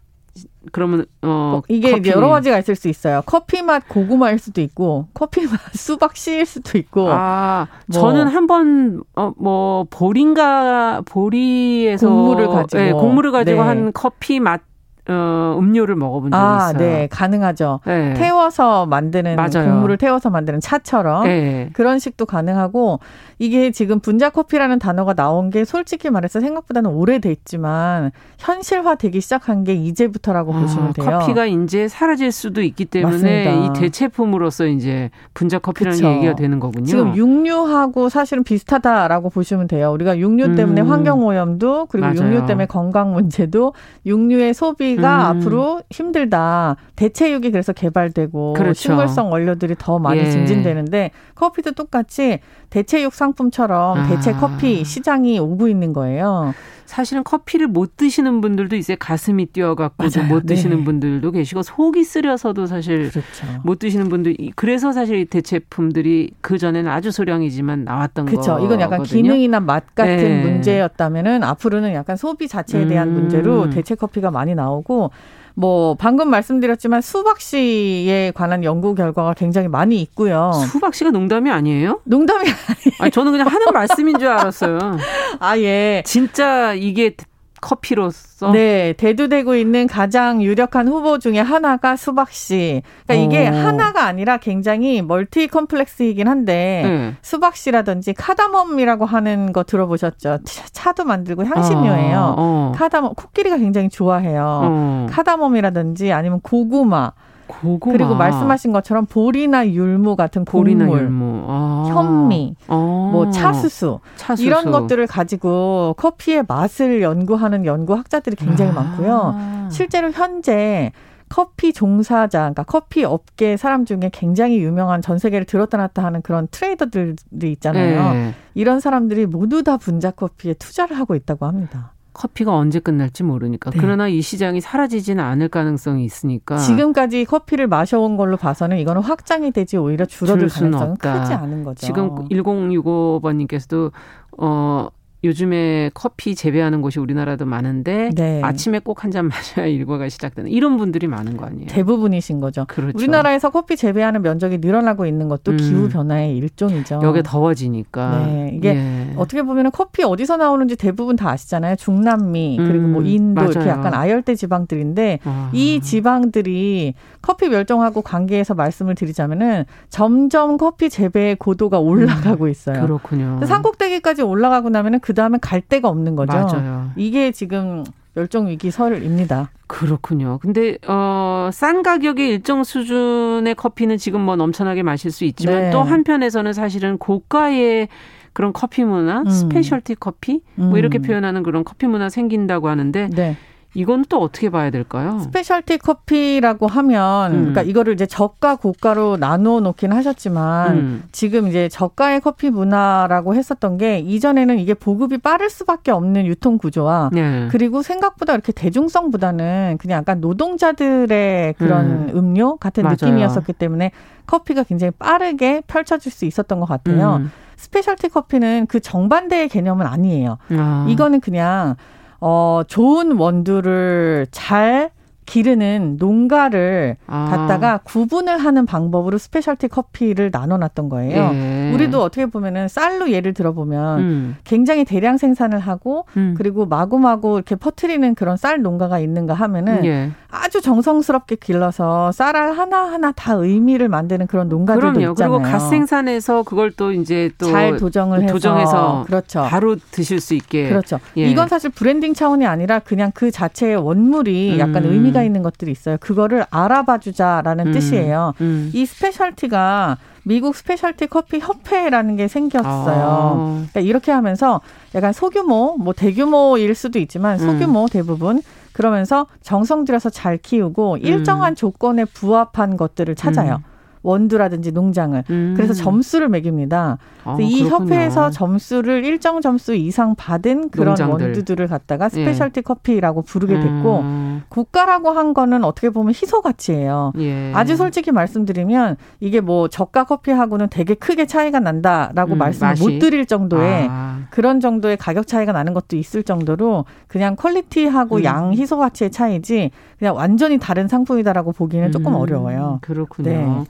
[SPEAKER 2] 그러면 어
[SPEAKER 8] 이게 커피. 여러 가지가 있을 수 있어요. 커피 맛 고구마일 수도 있고 커피 맛 수박 씨일 수도 있고.
[SPEAKER 2] 아 뭐. 저는 한번 어 뭐 보리인가 보리에서
[SPEAKER 8] 곡물을 가지고
[SPEAKER 2] 네, 곡물을 가지고 네. 한 커피 맛 어, 음료를 먹어본 적이 아, 있어요.
[SPEAKER 8] 네, 가능하죠. 네. 태워서 만드는 맞아요. 곡물을 태워서 만드는 차처럼 네. 그런 식도 가능하고 이게 지금 분자 커피라는 단어가 나온 게 솔직히 말해서 생각보다는 오래됐지만 현실화되기 시작한 게 이제부터라고 아, 보시면 돼요.
[SPEAKER 2] 커피가 이제 사라질 수도 있기 때문에 맞습니다. 이 대체품으로서 이제 분자 커피라는 그쵸. 얘기가 되는 거군요.
[SPEAKER 8] 지금 육류하고 사실은 비슷하다라고 보시면 돼요. 우리가 육류 때문에 음. 환경 오염도 그리고 맞아요. 육류 때문에 건강 문제도 육류의 소비 가 음. 앞으로 힘들다. 대체육이 그래서 개발되고 그렇죠. 식물성 원료들이 더 많이 예. 증진되는데 커피도 똑같이 대체육 상품처럼 아. 대체 커피 시장이 오고 있는 거예요.
[SPEAKER 2] 사실은 커피를 못 드시는 분들도 있어요. 가슴이 뛰어갖고 못 드시는 네. 분들도 계시고 속이 쓰려서도 사실 그렇죠. 못 드시는 분들. 그래서 사실 대체품들이 그 전에는 아주 소량이지만 나왔던
[SPEAKER 8] 그렇죠. 거거든요. 이건 약간 기능이나 맛 같은 네. 문제였다면은 앞으로는 약간 소비 자체에 대한 음. 문제로 대체 커피가 많이 나오고 뭐 방금 말씀드렸지만 수박 씨에 관한 연구 결과가 굉장히 많이 있고요.
[SPEAKER 2] 수박 씨가 농담이 아니에요?
[SPEAKER 8] 농담이 아니에요.
[SPEAKER 2] 아니, 저는 그냥 하는 말씀인 줄 알았어요.
[SPEAKER 8] 아 예.
[SPEAKER 2] 진짜 이게 커피로서
[SPEAKER 8] 네 대두되고 있는 가장 유력한 후보 중에 하나가 수박 씨. 그러니까 이게 오. 하나가 아니라 굉장히 멀티 컴플렉스이긴 한데 네. 수박 씨라든지 카다멈이라고 하는 거 들어보셨죠? 차도 만들고 향신료예요. 어, 어. 카다멈 코끼리가 굉장히 좋아해요. 어. 카다멈이라든지 아니면 고구마. 고구마. 그리고 말씀하신 것처럼 보리나 율무 같은 보리나 곡물, 율무. 아. 현미, 아. 뭐 차수수, 차수수, 이런 것들을 가지고 커피의 맛을 연구하는 연구학자들이 굉장히 아. 많고요. 실제로 현재 커피 종사자, 그러니까 커피 업계 사람 중에 굉장히 유명한 전 세계를 들었다 놨다 하는 그런 트레이더들이 있잖아요. 네. 이런 사람들이 모두 다 분자 커피에 투자를 하고 있다고 합니다.
[SPEAKER 2] 커피가 언제 끝날지 모르니까. 네. 그러나 이 시장이 사라지지는 않을 가능성이 있으니까.
[SPEAKER 8] 지금까지 커피를 마셔온 걸로 봐서는 이거는 확장이 되지 오히려 줄어들 가능성은 없다. 크지 않은 거죠.
[SPEAKER 2] 지금 1065번님께서도 어 요즘에 커피 재배하는 곳이 우리나라도 많은데 네. 아침에 꼭 한 잔 마셔야 일과가 시작되는 이런 분들이 많은 거 아니에요?
[SPEAKER 8] 대부분이신 거죠. 그렇죠. 우리나라에서 커피 재배하는 면적이 늘어나고 있는 것도 음. 기후 변화의 일종이죠.
[SPEAKER 2] 여기 더워지니까.
[SPEAKER 8] 네. 이게 예. 어떻게 보면 커피 어디서 나오는지 대부분 다 아시잖아요. 중남미 그리고 뭐 음, 인도 맞아요. 이렇게 약간 아열대 지방들인데 아. 이 지방들이 커피 멸종하고 관계해서 말씀을 드리자면은 점점 커피 재배의 고도가 올라가고 음, 있어요.
[SPEAKER 2] 그렇군요.
[SPEAKER 8] 산꼭대기까지 올라가고 나면은 그 다음에 갈 데가 없는 거죠. 맞아요. 이게 지금 멸종 위기 설입니다.
[SPEAKER 2] 그렇군요. 근데 어, 싼 가격의 일정 수준의 커피는 지금 뭐 넘쳐나게 마실 수 있지만 네. 또 한편에서는 사실은 고가의 그런 커피 문화, 음. specialty 커피 뭐 이렇게 음. 표현하는 그런 커피 문화 생긴다고 하는데 네. 이건 또 어떻게 봐야 될까요?
[SPEAKER 8] specialty 커피라고 하면 음. 그러니까 이거를 이제 저가 고가로 나누어 놓긴 하셨지만 음. 지금 이제 저가의 커피 문화라고 했었던 게 이전에는 이게 보급이 빠를 수밖에 없는 유통 구조와 네. 그리고 생각보다 이렇게 대중성보다는 그냥 약간 노동자들의 그런 음. 료 같은 맞아요. 느낌이었었기 때문에 커피가 굉장히 빠르게 펼쳐질 수 있었던 것 같아요. 음. specialty 커피는 그 정반대의 개념은 아니에요. 아. 이거는 그냥 어, 좋은 원두를 잘 기르는 농가를 아. 갖다가 구분을 하는 방법으로 specialty 커피를 나눠놨던 거예요. 예. 우리도 어떻게 보면은 쌀로 예를 들어보면 음. 굉장히 대량 생산을 하고 음. 그리고 마구마구 이렇게 퍼트리는 그런 쌀 농가가 있는가 하면은 예. 아주 정성스럽게 길러서 쌀알 하나 하나 다 의미를 만드는 그런 농가들도 그럼요. 있잖아요.
[SPEAKER 2] 그리고 갓 생산해서 그걸 또 이제 또
[SPEAKER 8] 잘 도정을 해서
[SPEAKER 2] 도정해서 그렇죠. 바로 드실 수 있게
[SPEAKER 8] 그렇죠. 예. 이건 사실 브랜딩 차원이 아니라 그냥 그 자체의 원물이 약간 음. 의미가 있는 것들이 있어요. 그거를 알아봐 주자라는 음. 뜻이에요. 음. 이 specialty가 미국 specialty 커피 협회라는 게 생겼어요. 아. 그러니까 이렇게 하면서 약간 소규모, 뭐 대규모일 수도 있지만 소규모 음. 대부분 그러면서 정성 들여서 잘 키우고 일정한 음. 조건에 부합한 것들을 찾아요. 음. 원두라든지 농장을 음. 그래서 점수를 매깁니다. 아, 이 그렇군요. 협회에서 점수를 일정 점수 이상 받은 그런 농장들. 원두들을 갖다가 예. specialty 예. 커피라고 부르게 됐고 음. 고가라고 한 거는 어떻게 보면 희소 가치예요. 예. 아주 솔직히 말씀드리면 이게 뭐 저가 커피하고는 되게 크게 차이가 난다라고 음, 말씀을 맛이? 못 드릴 정도의 아. 그런 정도의 가격 차이가 나는 것도 있을 정도로 그냥 quality하고 음. 양 희소 가치의 차이지 그냥 완전히 다른 상품이다라고 보기는 조금 음, 어려워요.
[SPEAKER 2] 그렇군요. 네.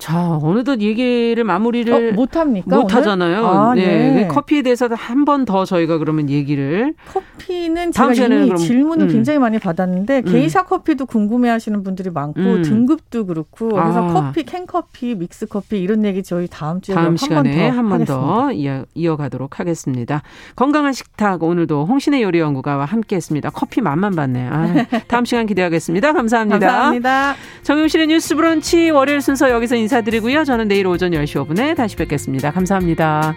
[SPEAKER 2] 자, 어느덧 얘기를 마무리를
[SPEAKER 8] 어, 못 합니까?
[SPEAKER 2] 못 하잖아요. 아, 네. 네. 커피에 대해서 한 번 더 저희가 그러면 얘기를
[SPEAKER 8] 커피는 제가 이미 그럼, 질문을 음. 굉장히 많이 받았는데 음. 게이샤 커피도 궁금해 하시는 분들이 많고 음. 등급도 그렇고 그래서 아. 커피, 캔 커피, 믹스 커피 이런 얘기 저희 다음 주에
[SPEAKER 2] 다음 시간에 한 번 더 이어가도록 하겠습니다. 건강한 식탁 오늘도 홍신의 요리 연구가와 함께 했습니다. 커피 맛만 봤네. 아, 다음 시간 기대하겠습니다. 감사합니다.
[SPEAKER 8] 감사합니다.
[SPEAKER 2] 정용실의 뉴스 브런치 월요일 순서 여기서 인사. 인사드리고요. 저는 내일 오전 10시 5분에 다시 뵙겠습니다. 감사합니다.